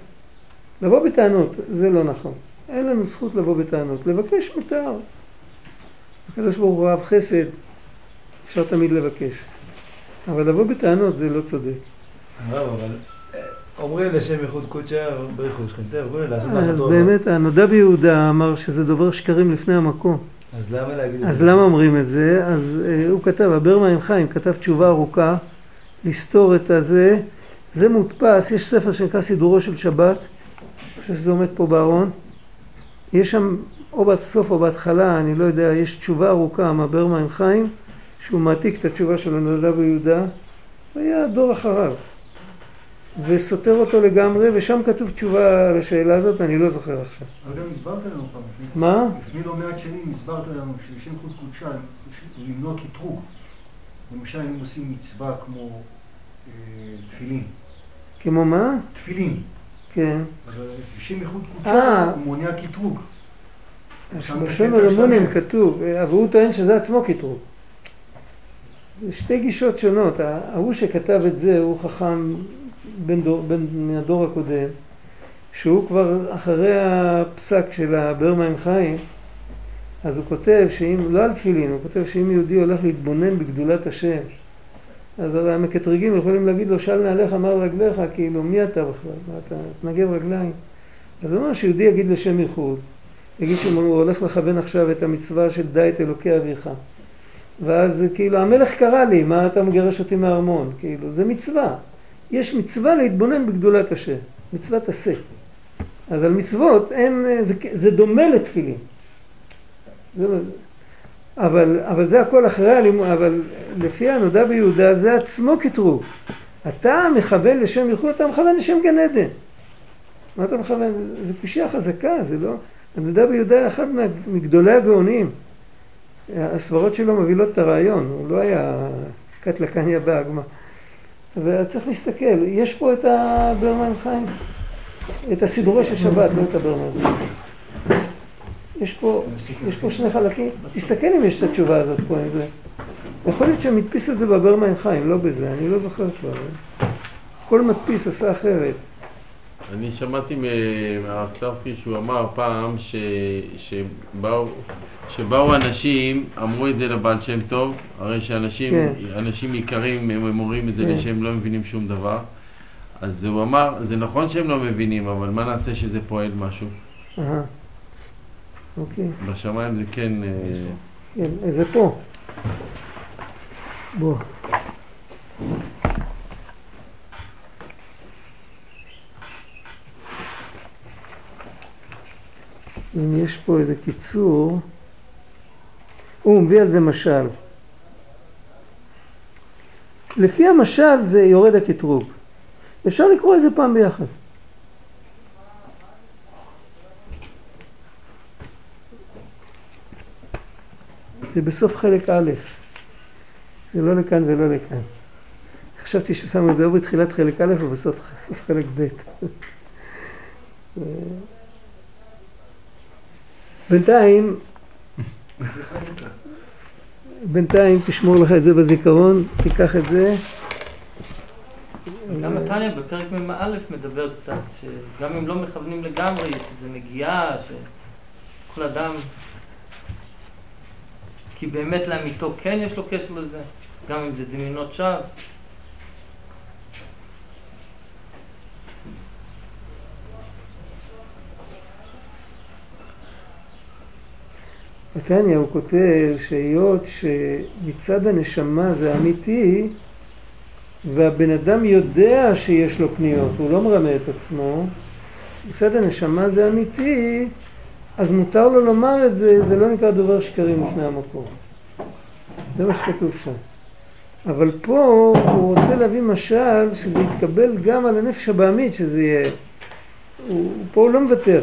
לבוא בטענות, זה לא נכון. אין לנו זכות לבוא בטענות. לבקש מותר. הקדוש ברוך הוא אוהב חסד, אפשר תמיד לבקש. אבל לבוא בטענות זה לא צודק. הרב, אבל אה, אומרים לשם ייחוד קודשא, ברכו שכנתך, אומרים לעשות אז לך טוב. באמת, הנודע ביהודה אמר שזה דובר שקרים לפני המקום. אז למה להגיד את אז זה? למה אומרים את זה? אז אה, הוא כתב, הברמה עם חיים כתב תשובה ארוכה, לסתור את הזה. זה מודפס, יש ספר שנקרא סידורו של שבת, אני חושב שזה עומד פה בארון. יש שם, או בסוף או בהתחלה, אני לא יודע, יש תשובה ארוכה מהברמה עם חיים, שהוא מעתיק את התשובה של הנולדה ביהודה, היה דור אחריו. וסותר אותו לגמרי, ושם כתוב תשובה לשאלה הזאת, אני לא זוכר עכשיו. אבל גם הסברת לנו פעם, מה? לפני לא מעט שנים הסברת לנו שלשם חוץ קודשה הוא למנוע קטרוג. למשל אם עושים מצווה כמו אה, תפילין. כמו מה? תפילין. כן. אבל לשם ייחוד אה. קודשה הוא מונע קטרוג. שם בשם הרמונים. כתוב, אבל הוא טוען שזה עצמו קטרוג. זה שתי גישות שונות. ההוא שכתב את זה הוא חכם בן דור, בן, מהדור הקודם, שהוא כבר אחרי הפסק של הברמה עם חיים, אז הוא כותב שאם, לא על תפילין, הוא כותב שאם יהודי הולך להתבונן בגדולת השם, אז הרי המקטרגים יכולים להגיד לו, של נעליך מר רגליך, כאילו, מי אתה בכלל? אתה תנגב רגליים? אז הוא אומר שיהודי יגיד לשם ייחוד, יגיד שהוא הולך לכוון עכשיו את המצווה של דע את אלוקי אביך. ואז כאילו, המלך קרא לי, מה אתה מגרש אותי מהארמון? כאילו, זה מצווה. יש מצווה להתבונן בגדולת השם, מצוות עשה. אז על מצוות אין, זה, זה דומה לתפילין. לא- אבל, אבל זה הכל אחרי הלימוד, אבל לפי הנודע ביהודה זה עצמו קטרוג. אתה מכוון לשם ייחוד, אתה מכוון לשם גן עדן. מה אתה מכוון? זה קושייה חזקה, זה לא... הנודע ביהודה אחד מגדולי הגאונים. הסברות שלו מובילות את הרעיון, הוא לא היה קטלקניה באגמה. וצריך להסתכל, יש פה את הברמן חיים, את הסידורי של שבת, לא את הברמן. יש פה, יש פה שני חלקים, תסתכל אם יש את התשובה הזאת פה עם זה. יכול להיות שהם הדפיסו את זה בברמן חיים, לא בזה, אני לא זוכר כבר. כל מדפיס עשה אחרת. אני שמעתי מהרב סטרסקי שהוא אמר פעם ש, שבאו, שבאו אנשים, אמרו את זה לבעל שם טוב, הרי שאנשים כן. יקרים, הם אומרים את זה כן. לשהם לא מבינים שום דבר. אז הוא אמר, זה נכון שהם לא מבינים, אבל מה נעשה שזה פועל משהו? אהה. אוקיי, בשמיים זה כן... אה, כן, זה פה. בוא. אם יש פה איזה קיצור, הוא מביא על זה משל. לפי המשל זה יורד הקטרוג. אפשר לקרוא את זה פעם ביחד. זה בסוף חלק א', זה לא לכאן ולא לכאן. חשבתי ששמו את זה או בתחילת חלק א' או בסוף חלק ב'. בינתיים, בינתיים תשמור לך את זה בזיכרון, תיקח את זה, גם התניא בפרק מ"א מדבר קצת, שגם אם לא מכוונים לגמרי, יש איזו נגיעה, שכל אדם, כי באמת לאמיתו כן יש לו קשר לזה, גם אם זה דמיונות שווא. בתניא הוא כותב שהיות שמצד הנשמה זה אמיתי והבן אדם יודע שיש לו פניות, הוא לא מרמה את עצמו, מצד הנשמה זה אמיתי, אז מותר לו לומר את זה, זה לא נקרא דובר שקרים לפני המקור. זה מה שכתוב שם. אבל פה הוא רוצה להביא משל שזה יתקבל גם על הנפש הבעמית, שזה יהיה... הוא, פה הוא לא מוותר.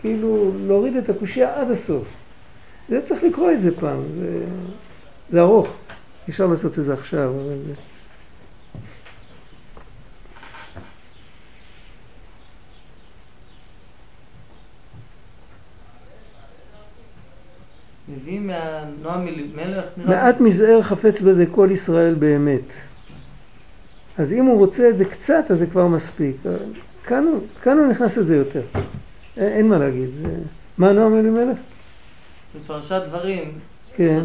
כאילו להוריד את הקושייה עד הסוף. זה צריך לקרוא את זה פעם, זה, זה ארוך, אפשר לעשות את זה עכשיו, אבל מעט מזער חפץ בזה כל ישראל באמת. אז אם הוא רוצה את זה קצת, אז זה כבר מספיק. כאן, כאן הוא נכנס לזה יותר. אין, אין מה להגיד. מה נועם אלימלך? בפרשת דברים, כן.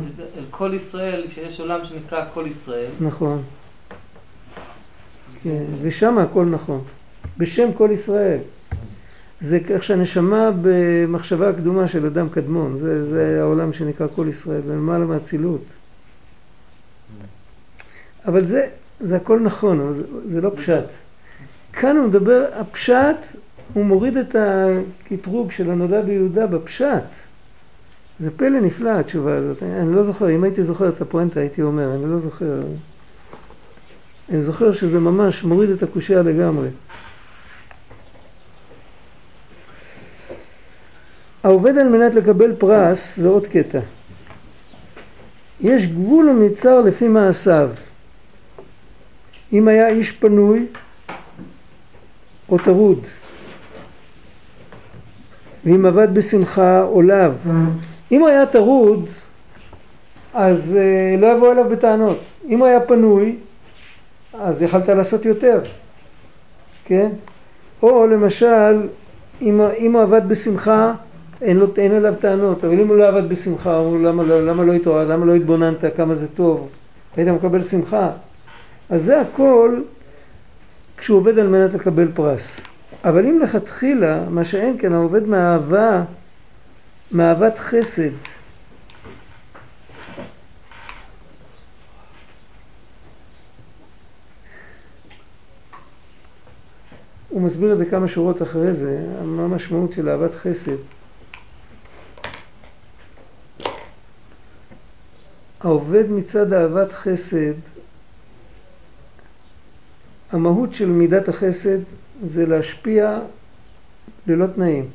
כל ישראל, שיש עולם שנקרא כל ישראל. נכון. כן, ושם הכל נכון. בשם כל ישראל. זה איך שהנשמה במחשבה הקדומה של אדם קדמון, זה, זה העולם שנקרא כל ישראל, ולמעלה מהצילות. אבל זה, זה הכל נכון, אבל זה, זה לא פשט. כאן הוא מדבר, הפשט, הוא מוריד את הקטרוג של הנודע ביהודה בפשט. זה פלא נפלא התשובה הזאת, אני, לא זוכר, אם הייתי זוכר את הפואנטה הייתי אומר, אני לא זוכר. אני זוכר שזה ממש מוריד את הקושייה לגמרי. העובד על מנת לקבל פרס זה עוד קטע. יש גבול ומצר לפי מעשיו. אם היה איש פנוי או טרוד, ואם עבד בשמחה או לאו. אם היה טרוד, אז אה, לא יבוא אליו בטענות. אם היה פנוי, אז יכלת לעשות יותר, כן? או למשל, אם, אם הוא עבד בשמחה, אין, לו, אין אליו טענות, אבל אם הוא לא עבד בשמחה, הוא למה, למה, למה לא התעורר, למה לא התבוננת, כמה זה טוב, היית מקבל שמחה. אז זה הכל כשהוא עובד על מנת לקבל פרס. אבל אם לכתחילה, מה שאין כן, העובד מאהבה, מאהבת חסד, הוא מסביר את זה כמה שורות אחרי זה, מה המשמעות של אהבת חסד. העובד מצד אהבת חסד, המהות של מידת החסד זה להשפיע ללא תנאים.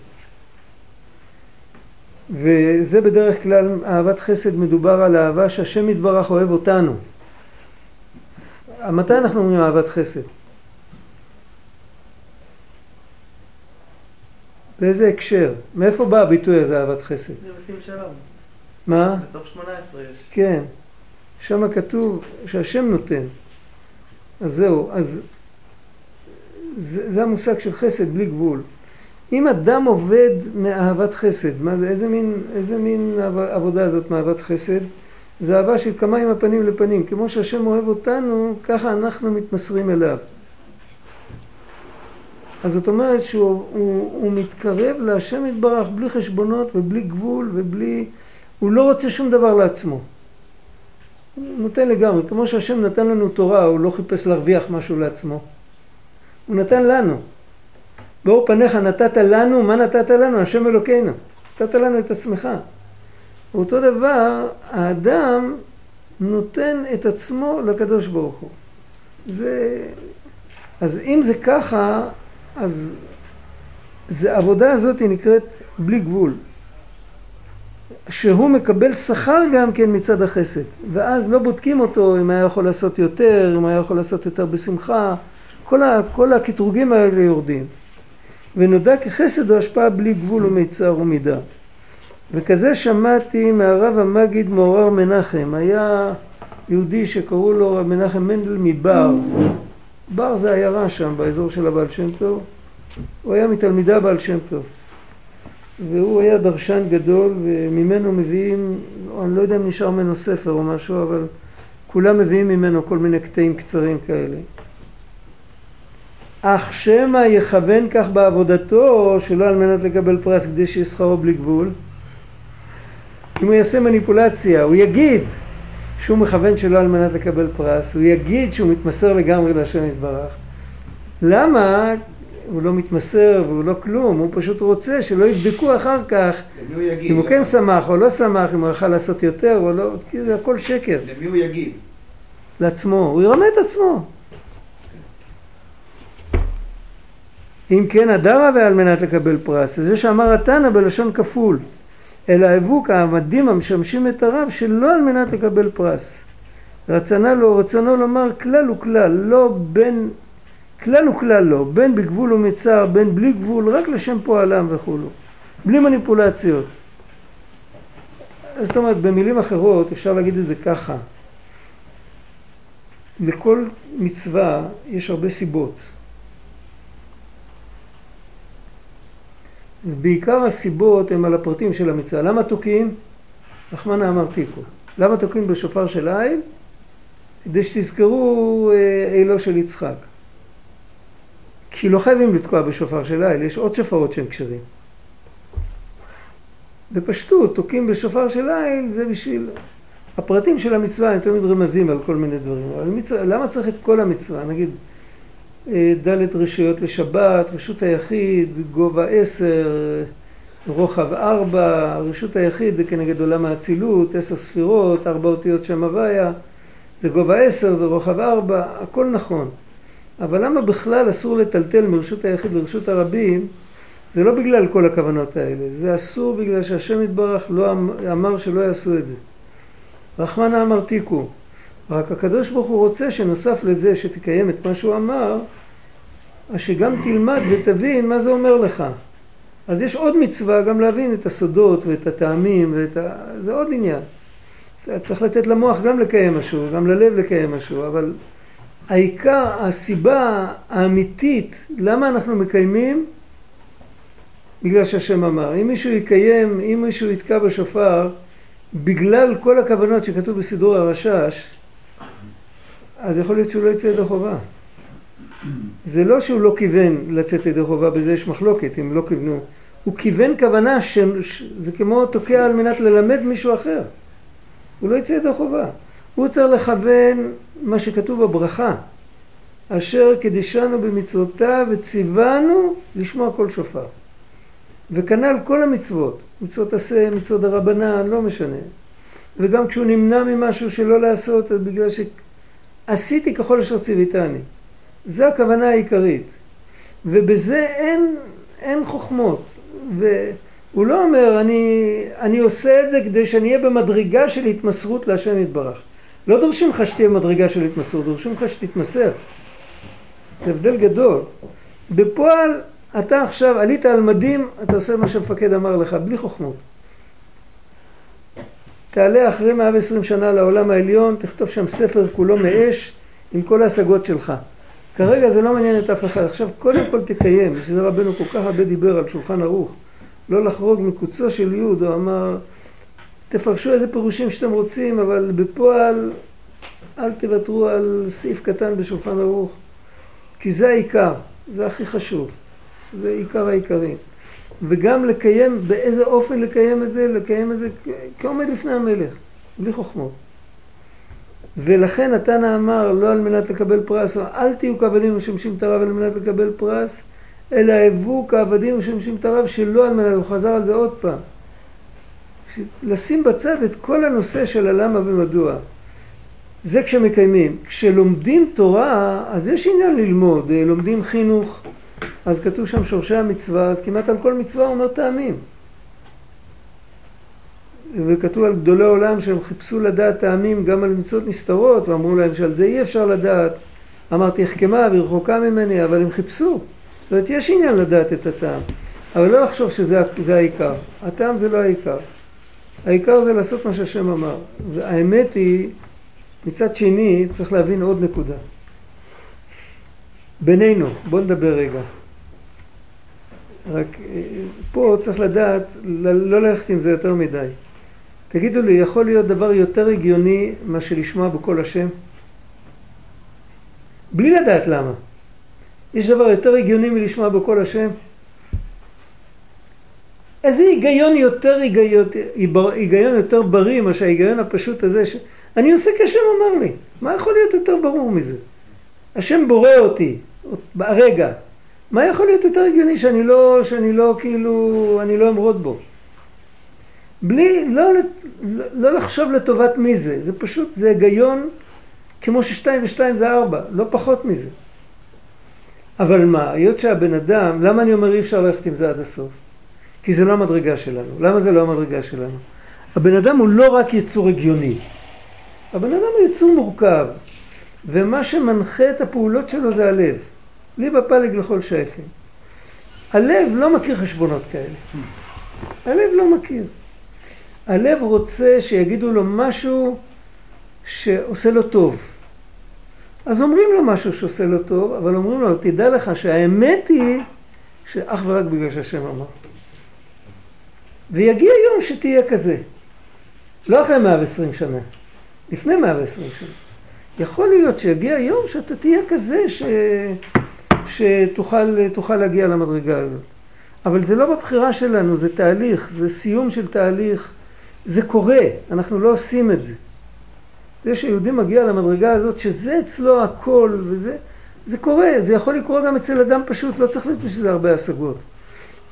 וזה בדרך כלל, אהבת חסד מדובר על אהבה שהשם יתברך אוהב אותנו. מתי אנחנו אומרים אהבת חסד? באיזה הקשר? מאיפה בא הביטוי הזה אהבת חסד? זה עושים שלום. מה? בסוף 18 יש. כן. שם כתוב שהשם נותן. אז זהו, אז זה, זה המושג של חסד בלי גבול. אם אדם עובד מאהבת חסד, מה זה, איזה מין, איזה מין עבודה זאת מאהבת חסד? זה אהבה של כמה עם הפנים לפנים. כמו שהשם אוהב אותנו, ככה אנחנו מתמסרים אליו. אז זאת אומרת שהוא הוא, הוא מתקרב להשם יתברך בלי חשבונות ובלי גבול ובלי... הוא לא רוצה שום דבר לעצמו. הוא נותן לגמרי. כמו שהשם נתן לנו תורה, הוא לא חיפש להרוויח משהו לעצמו. הוא נתן לנו. באור פניך נתת לנו, מה נתת לנו? השם אלוקינו. נתת לנו את עצמך. אותו דבר, האדם נותן את עצמו לקדוש ברוך הוא. זה... אז אם זה ככה, אז העבודה הזאת היא נקראת בלי גבול. שהוא מקבל שכר גם כן מצד החסד, ואז לא בודקים אותו אם היה יכול לעשות יותר, אם היה יכול לעשות יותר בשמחה, כל, ה, כל הקטרוגים האלה יורדים. ונודע כחסד הוא השפעה בלי גבול ומיצר ומידה. וכזה שמעתי מהרב המגיד מעורר מנחם, היה יהודי שקראו לו רב מנחם מנדל מבר, בר זה עיירה שם, באזור של הבעל שם טוב. הוא היה מתלמידי הבעל שם טוב. והוא היה דרשן גדול, וממנו מביאים, אני לא יודע אם נשאר ממנו ספר או משהו, אבל כולם מביאים ממנו כל מיני קטעים קצרים כאלה. אך שמא יכוון כך בעבודתו, שלא על מנת לקבל פרס כדי שיהיה שכרו בלי גבול. אם הוא יעשה מניפולציה, הוא יגיד שהוא מכוון שלא על מנת לקבל פרס, הוא יגיד שהוא מתמסר לגמרי להשם יתברך. למה? הוא לא מתמסר והוא לא כלום, הוא פשוט רוצה שלא יבדקו אחר כך הוא יגיד? אם הוא כן שמח או לא שמח, אם הוא יכל לעשות יותר או לא, כי זה הכל שקר. למי הוא יגיד? לעצמו, הוא ירמה את עצמו. אם כן הדרה ועל מנת לקבל פרס, זה שאמר התנא בלשון כפול, אלא הבוק העמדים המשמשים את הרב שלא על מנת לקבל פרס. רצנה לו, רצונו לומר כלל וכלל, לא בין, כלל וכלל לא, בין בגבול ומצר, בין בלי גבול, רק לשם פועלם וכולו, בלי מניפולציות. זאת אומרת, במילים אחרות אפשר להגיד את זה ככה, לכל מצווה יש הרבה סיבות. בעיקר הסיבות הן על הפרטים של המצווה. למה תוקעים? רחמנא אמר תיקו. למה תוקעים בשופר של איל? כדי שתזכרו אילו של יצחק. כי לא חייבים לתקוע בשופר של איל, יש עוד שופרות שהם כשרים. בפשטות, תוקעים בשופר של איל זה בשביל... הפרטים של המצווה הם תמיד רמזים על כל מיני דברים. אבל מצווה, למה צריך את כל המצווה? נגיד, ד' רשויות לשבת, רשות היחיד, גובה עשר, רוחב ארבע, רשות היחיד זה כנגד עולם האצילות, עשר ספירות, ארבע אותיות שם הוויה, זה גובה עשר, זה רוחב ארבע, הכל נכון. אבל למה בכלל אסור לטלטל מרשות היחיד לרשות הרבים? זה לא בגלל כל הכוונות האלה, זה אסור בגלל שהשם יתברך לא אמ-, אמר שלא יעשו את זה. רחמנא אמר תיקו. רק הקדוש ברוך הוא רוצה שנוסף לזה שתקיים את מה שהוא אמר, אז שגם תלמד ותבין מה זה אומר לך. אז יש עוד מצווה גם להבין את הסודות ואת הטעמים, ואת ה... זה עוד עניין. צריך לתת למוח גם לקיים משהו, גם ללב לקיים משהו, אבל העיקר, הסיבה האמיתית למה אנחנו מקיימים, בגלל שהשם אמר. אם מישהו יקיים, אם מישהו יתקע בשופר, בגלל כל הכוונות שכתוב בסידור הרשש, אז יכול להיות שהוא לא יצא ידי חובה. זה לא שהוא לא כיוון לצאת ידי חובה, בזה יש מחלוקת, אם לא כיוונו. הוא כיוון כוונה שזה כמו תוקע על מנת ללמד מישהו אחר. הוא לא יצא ידי חובה. הוא צריך לכוון מה שכתוב בברכה, אשר קדישנו במצוותיו וציוונו לשמוע כל שופר. וכנ"ל כל המצוות, מצוות עשה, מצוות דרבנן, לא משנה. וגם כשהוא נמנע ממשהו שלא לעשות, אז בגלל שעשיתי ככל אשר ציוויתני. זה הכוונה העיקרית. ובזה אין, אין חוכמות. והוא לא אומר, אני, אני עושה את זה כדי שאני אהיה במדרגה של התמסרות להשם יתברך. לא דורשים לך שתהיה במדרגה של התמסרות, דורשים לך שתתמסר. זה הבדל גדול. בפועל, אתה עכשיו עלית על מדים, אתה עושה מה שהמפקד אמר לך, בלי חוכמות. תעלה אחרי 120 שנה לעולם העליון, תכתוב שם ספר כולו מאש עם כל ההשגות שלך. כרגע זה לא מעניין את אף אחד. עכשיו, קודם כל תקיים, שזה רבנו כל כך הרבה דיבר על שולחן ערוך, לא לחרוג מקוצו של יוד, הוא אמר, תפרשו איזה פירושים שאתם רוצים, אבל בפועל אל תוותרו על סעיף קטן בשולחן ערוך, כי זה העיקר, זה הכי חשוב, זה עיקר העיקרים. וגם לקיים, באיזה אופן לקיים את זה, לקיים את זה כעומד לפני המלך, בלי חוכמות. ולכן התנא אמר לא על מנת לקבל פרס, אל תהיו כעבדים משמשים את הרב על מנת לקבל פרס, אלא הבו כעבדים משמשים את הרב שלא על מנת, הוא חזר על זה עוד פעם. לשים בצד את כל הנושא של הלמה ומדוע. זה כשמקיימים. כשלומדים תורה, אז יש עניין ללמוד. לומדים חינוך, אז כתוב שם שורשי המצווה, אז כמעט על כל מצווה הוא אומר טעמים. וכתוב על גדולי עולם שהם חיפשו לדעת טעמים גם על מצוות נסתרות, ואמרו להם שעל זה אי אפשר לדעת. אמרתי החכמה ורחוקה ממני, אבל הם חיפשו. זאת אומרת, יש עניין לדעת את הטעם, אבל לא לחשוב שזה העיקר. הטעם זה לא העיקר. העיקר זה לעשות מה שהשם אמר. והאמת היא, מצד שני, צריך להבין עוד נקודה. בינינו, בואו נדבר רגע. רק אה, פה צריך לדעת, לא ללכת עם זה יותר מדי. תגידו לי, יכול להיות דבר יותר הגיוני מאשר לשמוע בקול השם? בלי לדעת למה. יש דבר יותר הגיוני מלשמוע בקול השם? איזה היגיון יותר, היגיון, היגיון יותר בריא מאשר ההיגיון הפשוט הזה ש... אני עושה כשם אמר לי, מה יכול להיות יותר ברור מזה? השם בורא אותי, הרגע, מה יכול להיות יותר הגיוני שאני לא, שאני לא כאילו, אני לא אמרוד בו? בלי, לא, לא, לא לחשוב לטובת מי זה, זה פשוט, זה היגיון כמו ששתיים ושתיים זה ארבע, לא פחות מזה. אבל מה, היות שהבן אדם, למה אני אומר אי אפשר ללכת עם זה עד הסוף? כי זה לא המדרגה שלנו. למה זה לא המדרגה שלנו? הבן אדם הוא לא רק יצור הגיוני. הבן אדם הוא יצור מורכב, ומה שמנחה את הפעולות שלו זה הלב. לי בפלג לכל שייפים. הלב לא מכיר חשבונות כאלה. הלב לא מכיר. הלב רוצה שיגידו לו משהו שעושה לו טוב. אז אומרים לו משהו שעושה לו טוב, אבל אומרים לו, תדע לך שהאמת היא שאך ורק בגלל שהשם אמר. ויגיע יום שתהיה כזה. לא אחרי 120 שנה, לפני 120 שנה. יכול להיות שיגיע יום שאתה תהיה כזה ש... שתוכל להגיע למדרגה הזאת. אבל זה לא בבחירה שלנו, זה תהליך, זה סיום של תהליך, זה קורה, אנחנו לא עושים את זה. זה שיהודי מגיע למדרגה הזאת, שזה אצלו הכל, וזה, זה קורה, זה יכול לקרות גם אצל אדם פשוט, לא צריך להיות בשביל זה הרבה השגות.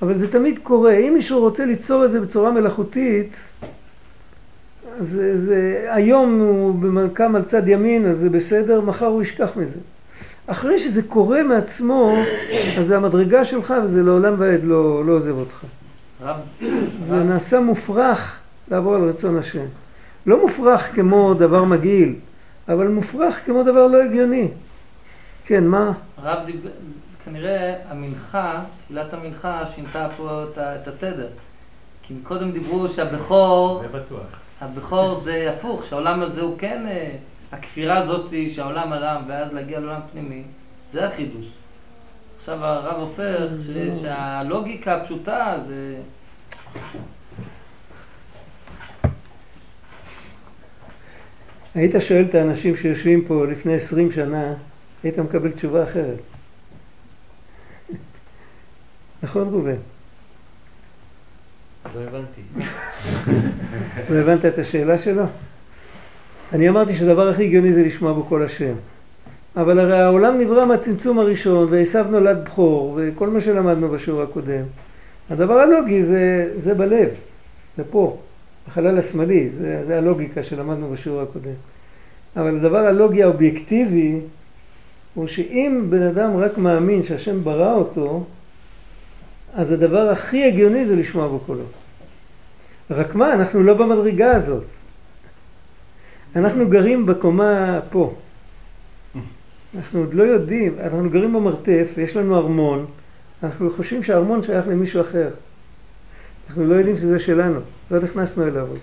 אבל זה תמיד קורה. אם מישהו רוצה ליצור את זה בצורה מלאכותית, זה, זה, היום הוא קם על צד ימין, אז זה בסדר, מחר הוא ישכח מזה. אחרי שזה קורה מעצמו, אז זה המדרגה שלך וזה לעולם ועד לא, לא עוזב אותך. זה נעשה מופרך לעבור על רצון השם. לא מופרך כמו דבר מגעיל, אבל מופרך כמו דבר לא הגיוני. כן, מה? הרב דיבר, כנראה המנחה, תפילת המנחה שינתה פה את התדר. כי קודם דיברו שהבכור, זה בטוח. הבכור זה הפוך, שהעולם הזה הוא כן, אה, הכפירה הזאת שהעולם הרם ואז להגיע לעולם פנימי, זה החידוש. עכשיו הרב הופך שהלוגיקה הפשוטה זה... היית שואל את האנשים שיושבים פה לפני עשרים שנה, היית מקבל תשובה אחרת. נכון ראובן? לא הבנתי. לא הבנת את השאלה שלו? אני אמרתי שהדבר הכי הגיוני זה לשמוע בקול השם. אבל הרי העולם נברא מהצמצום הראשון, ועשו נולד בכור, וכל מה שלמדנו בשיעור הקודם. הדבר הלוגי זה, זה בלב, זה פה, החלל השמאלי, זה, זה הלוגיקה שלמדנו בשיעור הקודם. אבל הדבר הלוגי האובייקטיבי הוא שאם בן אדם רק מאמין שהשם ברא אותו, אז הדבר הכי הגיוני זה לשמוע בקולו. רק מה, אנחנו לא במדרגה הזאת. אנחנו גרים בקומה פה. אנחנו עוד לא יודעים, אנחנו גרים במרתף, יש לנו ארמון, אנחנו חושבים שהארמון שייך למישהו אחר. אנחנו לא יודעים שזה שלנו, לא נכנסנו אליו עוד.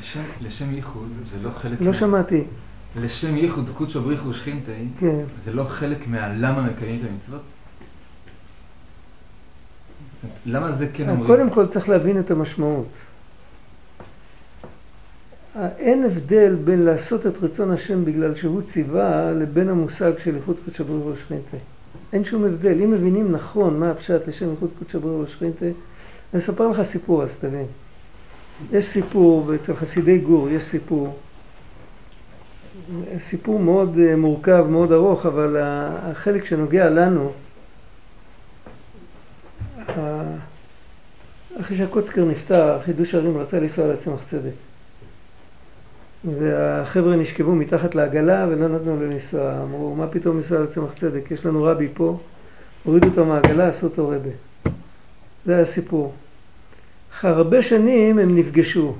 לשם, לשם ייחוד זה לא חלק... לא מה... שמעתי. לשם ייחוד קודשו בריחו שכינתי, כן. זה לא חלק מהלמה מקיימים את המצוות? למה זה כן אומרים? קודם כל צריך להבין את המשמעות. אין הבדל בין לעשות את רצון השם בגלל שהוא ציווה לבין המושג של איכות קודשא בריחו שכינתי. אין שום הבדל. אם מבינים נכון מה הפשט לשם איכות קודשא בריחו שכינתי, אני אספר לך סיפור אז תבין. יש סיפור, ואצל חסידי גור יש סיפור, סיפור מאוד אה, מורכב, מאוד ארוך, אבל החלק שנוגע לנו, אחרי שהקוצקר נפטר, חידוש הרים רצה לנסוע לצמח צדק. והחבר'ה נשכבו מתחת לעגלה ולא נתנו לו לנסוע. אמרו, מה פתאום לנסוע לצמח צדק? יש לנו רבי פה, הורידו אותו מהעגלה, עשו אותו רבה. זה היה הסיפור. אחרי הרבה שנים הם נפגשו.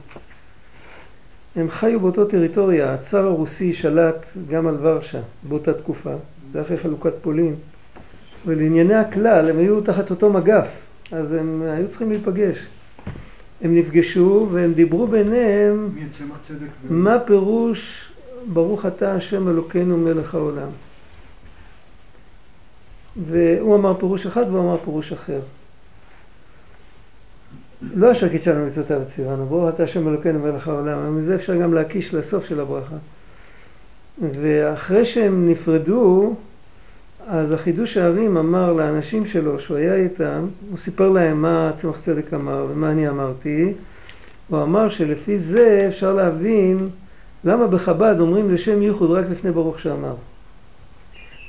הם חיו באותו טריטוריה, הצאר הרוסי שלט גם על ורשה באותה תקופה, זה אחרי חלוקת פולין. ולענייני הכלל הם היו תחת אותו מגף, אז הם היו צריכים להיפגש. הם נפגשו והם דיברו ביניהם מה פירוש ברוך אתה השם אלוקינו מלך העולם. והוא אמר פירוש אחד והוא אמר פירוש אחר. לא אשר קידשנו מצוותיו וציוונו, ברוך אתה השם אלוקינו מלך העולם, מזה אפשר גם להקיש לסוף של הברכה. ואחרי שהם נפרדו, אז החידוש הערים אמר לאנשים שלו, שהוא היה איתם, הוא סיפר להם מה צמח צדק אמר ומה אני אמרתי, הוא אמר שלפי זה אפשר להבין למה בחב"ד אומרים לשם ייחוד רק לפני ברוך שאמר.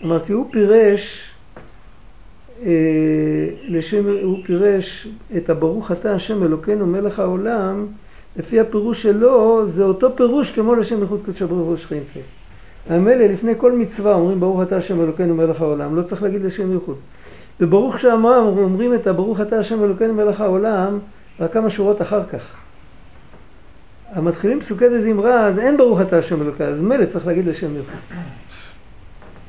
אמר כי הוא פירש אה, לשם, הוא פירש את הברוך אתה השם אלוקינו מלך העולם, לפי הפירוש שלו זה אותו פירוש כמו לשם ייחוד קודשא ברוך הוא שכינתי. המילא לפני כל מצווה אומרים ברוך אתה השם אלוקינו מלך העולם, לא צריך להגיד לשם ייחוד. וברוך שאמרם אומרים את הברוך אתה השם אלוקינו מלך העולם רק כמה שורות אחר כך. המתחילים פסוקי דזמרה, אז אין ברוך אתה השם אלוקינו, אז מילא צריך להגיד לשם ייחוד.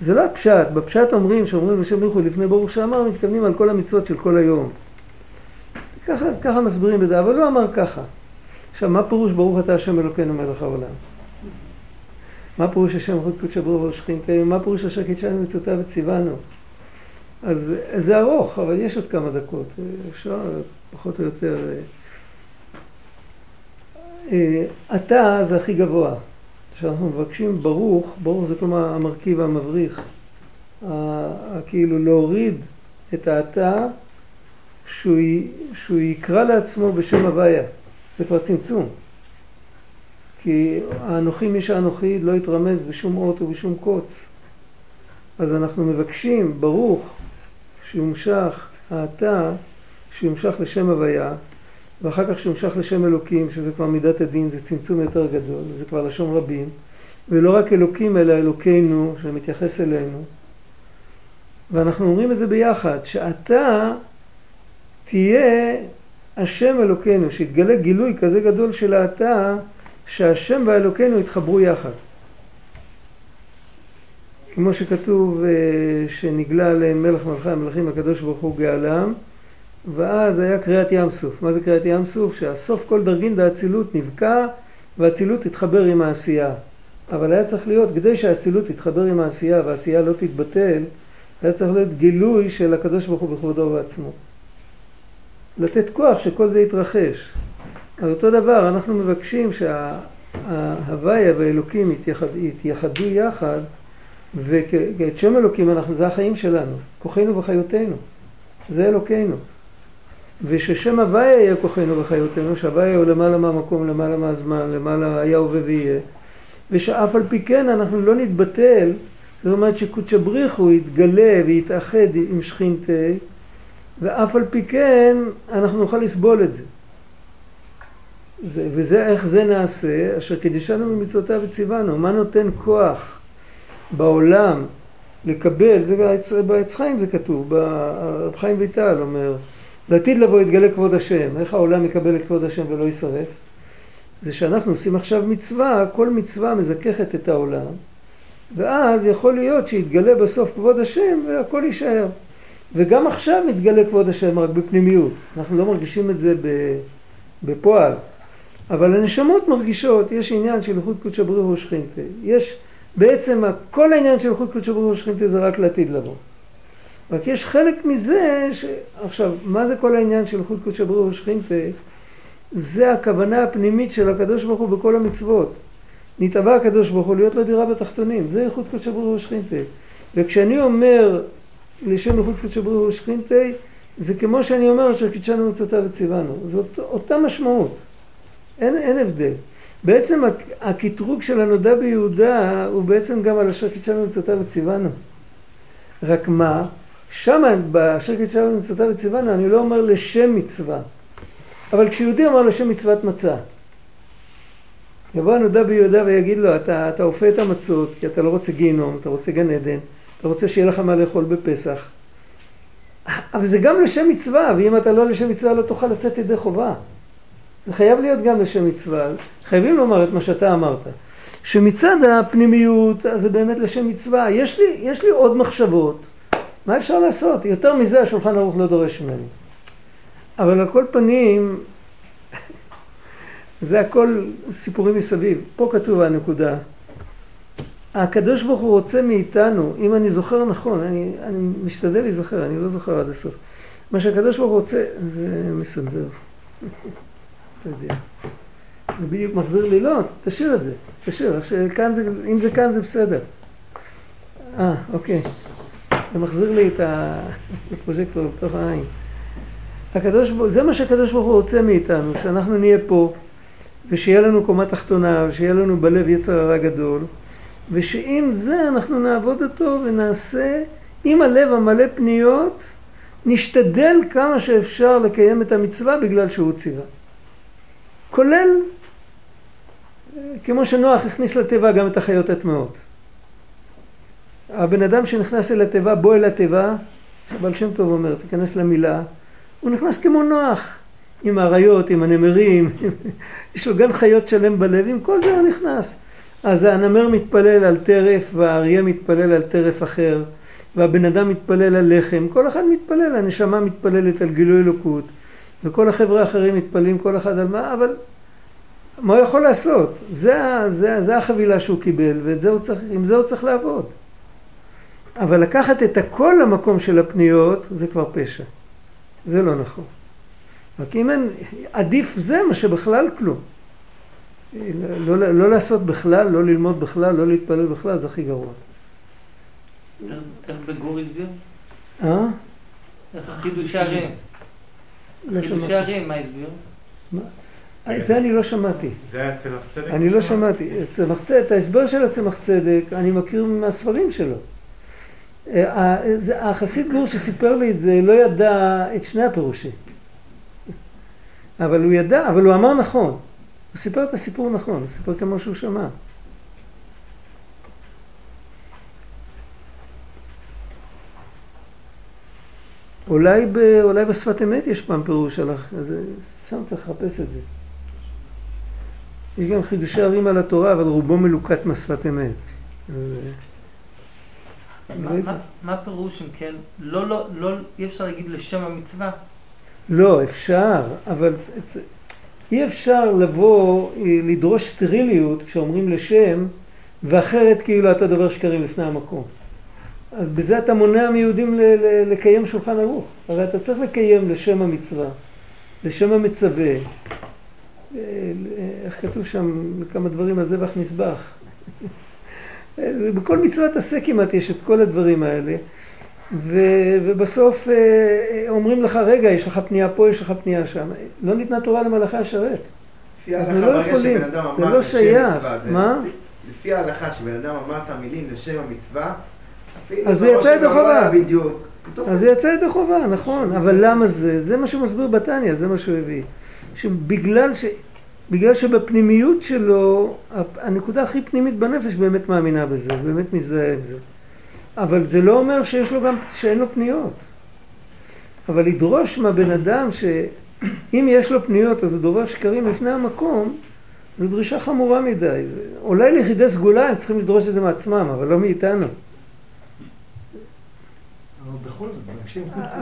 זה לא הפשט, בפשט אומרים שאומרים לשם ייחוד לפני ברוך שאמר, מתכוונים על כל המצוות של כל היום. ככה, ככה מסבירים בזה, אבל הוא אמר ככה. עכשיו, מה פירוש ברוך אתה השם אלוקינו מלך העולם? מה פירוש השם חוד קודשא ברוך הוא שכינתנו? מה פירוש אשר קידשנו מצוותיו וציוונו? אז זה ארוך, אבל יש עוד כמה דקות, אפשר פחות או יותר. אתה זה הכי גבוה. כשאנחנו מבקשים ברוך, ברוך זה כלומר המרכיב המבריך, כאילו להוריד את האתה שהוא, שהוא יקרא לעצמו בשם הוויה, זה כבר צמצום. כי האנוכי מי שאנוכי לא יתרמז בשום אות ובשום קוץ. אז אנחנו מבקשים ברוך שיומשך האתה, שיומשך לשם הוויה, ואחר כך שיומשך לשם אלוקים, שזה כבר מידת הדין, זה צמצום יותר גדול, זה כבר לשון רבים, ולא רק אלוקים אלא אלוקינו, שמתייחס אלינו. ואנחנו אומרים את זה ביחד, שאתה תהיה השם אלוקינו, שיתגלה גילוי כזה גדול של האתה, שהשם ואלוקינו יתחברו יחד. כמו שכתוב אה, שנגלה עליהם מלך מלכי המלכים הקדוש ברוך הוא גאלם, ואז היה קריאת ים סוף. מה זה קריאת ים סוף? שהסוף כל דרגין דאצילות נבקע והאצילות תתחבר עם העשייה. אבל היה צריך להיות, כדי שהאצילות תתחבר עם העשייה והעשייה לא תתבטל, היה צריך להיות גילוי של הקדוש ברוך הוא בכבודו ובעצמו. לתת כוח שכל זה יתרחש. אז אותו דבר, אנחנו מבקשים שההוויה והאלוקים יתייחדו יחד, ואת שם אלוקים אנחנו, זה החיים שלנו, כוחנו וחיותנו, זה אלוקינו. וששם הוויה יהיה כוחנו וחיותנו, שהוויה הוא למעלה מהמקום, למעלה מהזמן, למעלה היה הווה ויהיה, ושאף על פי כן אנחנו לא נתבטל, זאת אומרת שקודשא בריחו יתגלה ויתאחד עם שכינתה, ואף על פי כן אנחנו נוכל לסבול את זה. וזה איך זה נעשה, אשר קידשנו ממצוותיו וציוונו. מה נותן כוח בעולם לקבל, זה בעץ חיים זה כתוב, רב חיים ויטל אומר, לעתיד לבוא יתגלה כבוד השם, איך העולם יקבל את כבוד השם ולא יישרף? זה שאנחנו עושים עכשיו מצווה, כל מצווה מזככת את העולם, ואז יכול להיות שיתגלה בסוף כבוד השם והכל יישאר. וגם עכשיו מתגלה כבוד השם רק בפנימיות, אנחנו לא מרגישים את זה בפועל. אבל הנשמות מרגישות, יש עניין של איכות קודשא ברוך הוא שכינתה. יש בעצם, כל העניין של איכות קודשא ברוך הוא שכינתה זה רק לעתיד לבוא. רק יש חלק מזה, ש... עכשיו, מה זה כל העניין של איכות קודשא ברוך הוא שכינתה? זה הכוונה הפנימית של הקדוש ברוך הוא בכל המצוות. נתבע הקדוש ברוך הוא להיות לו בתחתונים, זה איכות קודשא ברוך הוא שכינתה. וכשאני אומר לשם איכות קודשא ברוך הוא שכינתה, זה כמו שאני אומר אשר קידשנו מצוותיו וציוונו. זאת אותה משמעות. אין, אין הבדל. בעצם הקטרוג של הנודע ביהודה הוא בעצם גם על אשר קידשנו מצוותיו וציוונו. רק מה? שמה, באשר קידשנו מצוותיו וציוונו, אני לא אומר לשם מצווה. אבל כשיהודי אמר לשם מצוות מצה, יבוא הנודע ביהודה ויגיד לו, אתה, אתה אופה את המצות, כי אתה לא רוצה גיהינום, אתה רוצה גן עדן, אתה רוצה שיהיה לך מה לאכול בפסח. אבל זה גם לשם מצווה, ואם אתה לא לשם מצווה לא תוכל לצאת ידי חובה. זה חייב להיות גם לשם מצווה, חייבים לומר את מה שאתה אמרת, שמצד הפנימיות זה באמת לשם מצווה, יש לי, יש לי עוד מחשבות, מה אפשר לעשות? יותר מזה השולחן ערוך לא דורש ממני. אבל על כל פנים, זה הכל סיפורים מסביב. פה כתוב הנקודה, הקדוש ברוך הוא רוצה מאיתנו, אם אני זוכר נכון, אני, אני משתדל להיזכר, אני לא זוכר עד הסוף. מה שהקדוש ברוך הוא רוצה, זה מסנדר. אתה יודע. זה בדיוק מחזיר לי, לא, תשאיר את זה, תשאיר, כאן זה, אם זה כאן זה בסדר. אה, אוקיי. זה מחזיר לי את הפרוז'קטור לתוך העין. הקדוש, זה מה שהקדוש ברוך הוא רוצה מאיתנו, שאנחנו נהיה פה, ושיהיה לנו קומה תחתונה, ושיהיה לנו בלב יצר הרע גדול, ושעם זה אנחנו נעבוד אותו ונעשה עם הלב המלא פניות, נשתדל כמה שאפשר לקיים את המצווה בגלל שהוא ציווה. כולל, כמו שנוח הכניס לתיבה גם את החיות הטמעות. הבן אדם שנכנס אל התיבה, בוא אל התיבה, הבעל שם טוב אומר, תיכנס למילה, הוא נכנס כמו נוח, עם האריות, עם הנמרים, יש לו גן חיות שלם בלב, עם כל זה הוא נכנס. אז הנמר מתפלל על טרף והאריה מתפלל על טרף אחר והבן אדם מתפלל על לחם, כל אחד מתפלל, הנשמה מתפללת על גילוי אלוקות וכל החבר'ה האחרים מתפללים כל אחד על מה, אבל מה הוא יכול לעשות? זה, זה, זה החבילה שהוא קיבל ועם זה הוא צריך לעבוד. אבל לקחת את הכל למקום של הפניות זה כבר פשע. זה לא נכון. רק אם אין, עדיף זה מה שבכלל כלום. לא, לא, לא לעשות בכלל, לא ללמוד בכלל, לא להתפלל בכלל, זה הכי גרוע. איך בגור הסביר? אה? איך חידושי הרים? לא הרים, מה הסביר? זה אני לא שמעתי. זה היה צמח צדק? אני לא שמעתי. צמח צדק, את ההסבר של הצמח צדק אני מכיר מהספרים שלו. אה, החסיד גור שסיפר לי את זה לא ידע את שני הפירושים. אבל הוא ידע, אבל הוא אמר נכון. הוא סיפר את הסיפור נכון, הוא סיפר כמו שהוא שמע. אולי, ב, אולי בשפת אמת יש פעם פירוש על אז שם צריך לחפש את זה. יש גם חידושי ערים על התורה, אבל רובו מלוקט מהשפת אמת. מה הפירוש אם כן? לא, לא, לא, אי אפשר להגיד לשם המצווה? לא, אפשר, אבל אי אפשר לבוא, אה, לדרוש סטריליות כשאומרים לשם, ואחרת כאילו אתה דובר שקרים לפני המקום. אז בזה אתה מונע מיהודים לקיים שולחן ערוך. הרי אתה צריך לקיים לשם המצווה, לשם המצווה. אה, איך כתוב שם כמה דברים, הזבח מזבח. בכל מצוות עשה כמעט יש את כל הדברים האלה. ו- ובסוף אה, אה, אומרים לך, רגע, יש לך פנייה פה, יש לך פנייה שם. לא ניתנה תורה למלאכי השרת. אנחנו לא יכולים, זה לא שייך. מה? לפי ההלכה שבן אדם אמר את המילים לשם המצווה, אז הוא יצא ידי חובה. אז הוא יצא ידי חובה, נכון. אבל למה זה? זה מה שהוא מסביר בתניא, זה מה שהוא הביא. שבגלל ש... בגלל שבפנימיות שלו, הנקודה הכי פנימית בנפש באמת מאמינה בזה, באמת מזדהה עם זה. אבל זה לא אומר שיש לו גם, שאין לו פניות. אבל לדרוש מהבן אדם שאם יש לו פניות אז הוא דורש שקרים לפני המקום, זו דרישה חמורה מדי. אולי ליחידי סגולה הם צריכים לדרוש את זה מעצמם, אבל לא מאיתנו.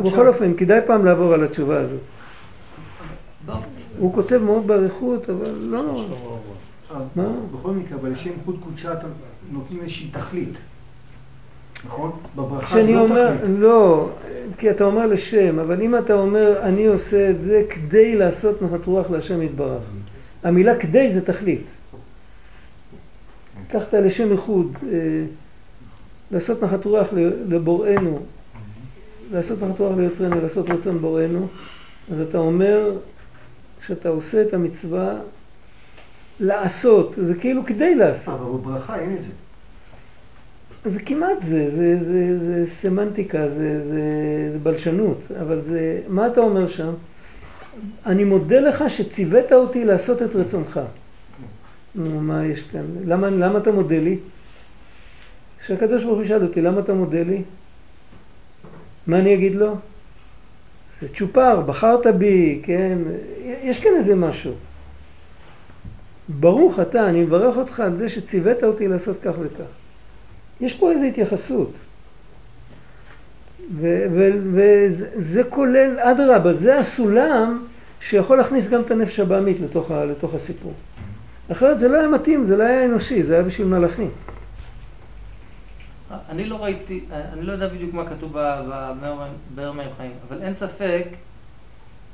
בכל אופן, כדאי פעם לעבור על התשובה הזאת. הוא כותב מאוד באריכות, אבל לא נורא. מה? בכל מקרה, אבל לשם חוד קודשה נותנים איזושהי תכלית. נכון? בברכה זה לא אומר, תכלית. לא, כי אתה אומר לשם, אבל אם אתה אומר אני עושה את זה כדי לעשות נחת רוח להשם יתברך. המילה כדי זה תכלית. לקחת לשם ייחוד, אה, לעשות נחת רוח לבוראנו, לעשות נחת רוח ליוצרנו, לעשות רצון בוראנו, אז אתה אומר שאתה עושה את המצווה לעשות, זה כאילו כדי לעשות. אבל בברכה אין את זה. זה כמעט זה, זה, זה, זה סמנטיקה, זה, זה, זה בלשנות, אבל זה, מה אתה אומר שם? אני מודה לך שציווית אותי לעשות את רצונך. נו, מה יש כאן? למה, למה אתה מודה לי? שהקדוש ברוך הוא ישאל אותי, למה אתה מודה לי? מה אני אגיד לו? זה צ'ופר, בחרת בי, כן? יש כאן איזה משהו. ברוך אתה, אני מברך אותך על זה שציווית אותי לעשות כך וכך. יש פה איזו התייחסות. וזה כולל, אדרבה, זה הסולם שיכול להכניס גם את הנפש הבעמית לתוך, לתוך הסיפור. אחרת זה לא היה מתאים, זה לא היה אנושי, זה היה בשביל מלאכים. אני לא ראיתי, אני לא יודע בדיוק מה כתוב בבאר מים חיים, אבל אין ספק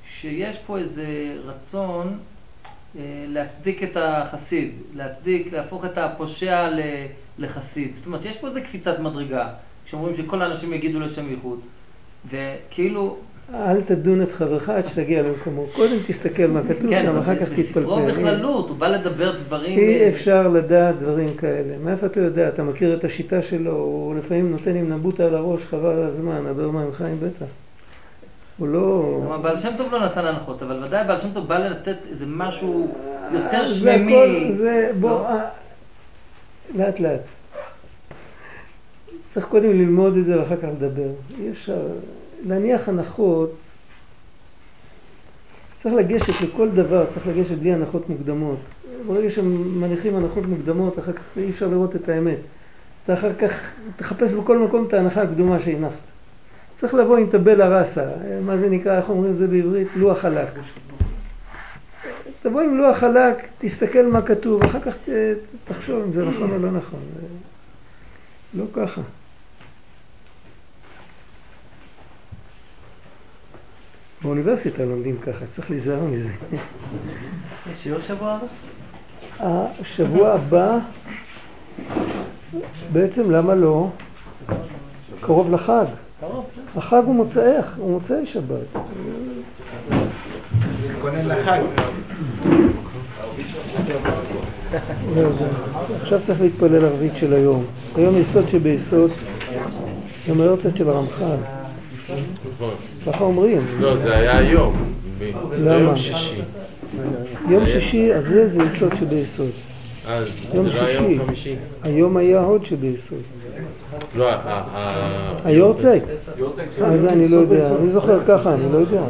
שיש פה איזה רצון אה, להצדיק את החסיד, להצדיק, להפוך את הפושע לחסיד. זאת אומרת, יש פה איזה קפיצת מדרגה, כשאומרים שכל האנשים יגידו לשם ייחוד, וכאילו... אל תדון את חברך עד שתגיע למקומו. קודם תסתכל מה כתוב כן, שם, אחר כך תתפלפל. בספרו בכללות, הוא בא לדבר דברים... אי אה, אפשר לדעת דברים כאלה. מאיפה אתה יודע? אתה מכיר את השיטה שלו, הוא לפעמים נותן עם נבוטה על הראש, חבל על הזמן, מים חיים בטח. הוא לא... גם הבעל שם טוב לא נתן הנחות, אבל ודאי הבעל שם טוב בא לתת איזה משהו יותר אה, זה שמימי. הכל, זה, בוא, לא? אה, לאט לאט. צריך קודם ללמוד את זה ואחר כך לדבר. אי אפשר, להניח הנחות, צריך לגשת לכל דבר, צריך לגשת בלי הנחות מוקדמות. ברגע שמניחים הנחות מוקדמות, אחר כך אי אפשר לראות את האמת. אתה אחר כך תחפש בכל מקום את ההנחה הקדומה שהנחת. צריך לבוא עם טבלה ראסה, מה זה נקרא, איך אומרים את זה בעברית? לוח חלק. תבוא עם לוח חלק, תסתכל מה כתוב, אחר כך תחשוב אם זה נכון או לא נכון. לא ככה. באוניברסיטה לומדים ככה, צריך להיזהר מזה. יש שיעור שבוע הבא? השבוע הבא, בעצם למה לא? קרוב לחג. קרוב, החג הוא מוצאי, הוא מוצאי שבת. להתכונן לחג. עכשיו צריך להתפלל ערבית של היום. היום יסוד שביסוד, גם היורצת של הרמח"ל. ככה אומרים. לא, זה היה היום. למה? יום שישי הזה זה יסוד שביסוד. אז זה יום לא שישי. היום היה הוד שביסוד. לא. היורצייט? אה, זה אני לא יודע. אני זוכר ככה, אני לא יודע.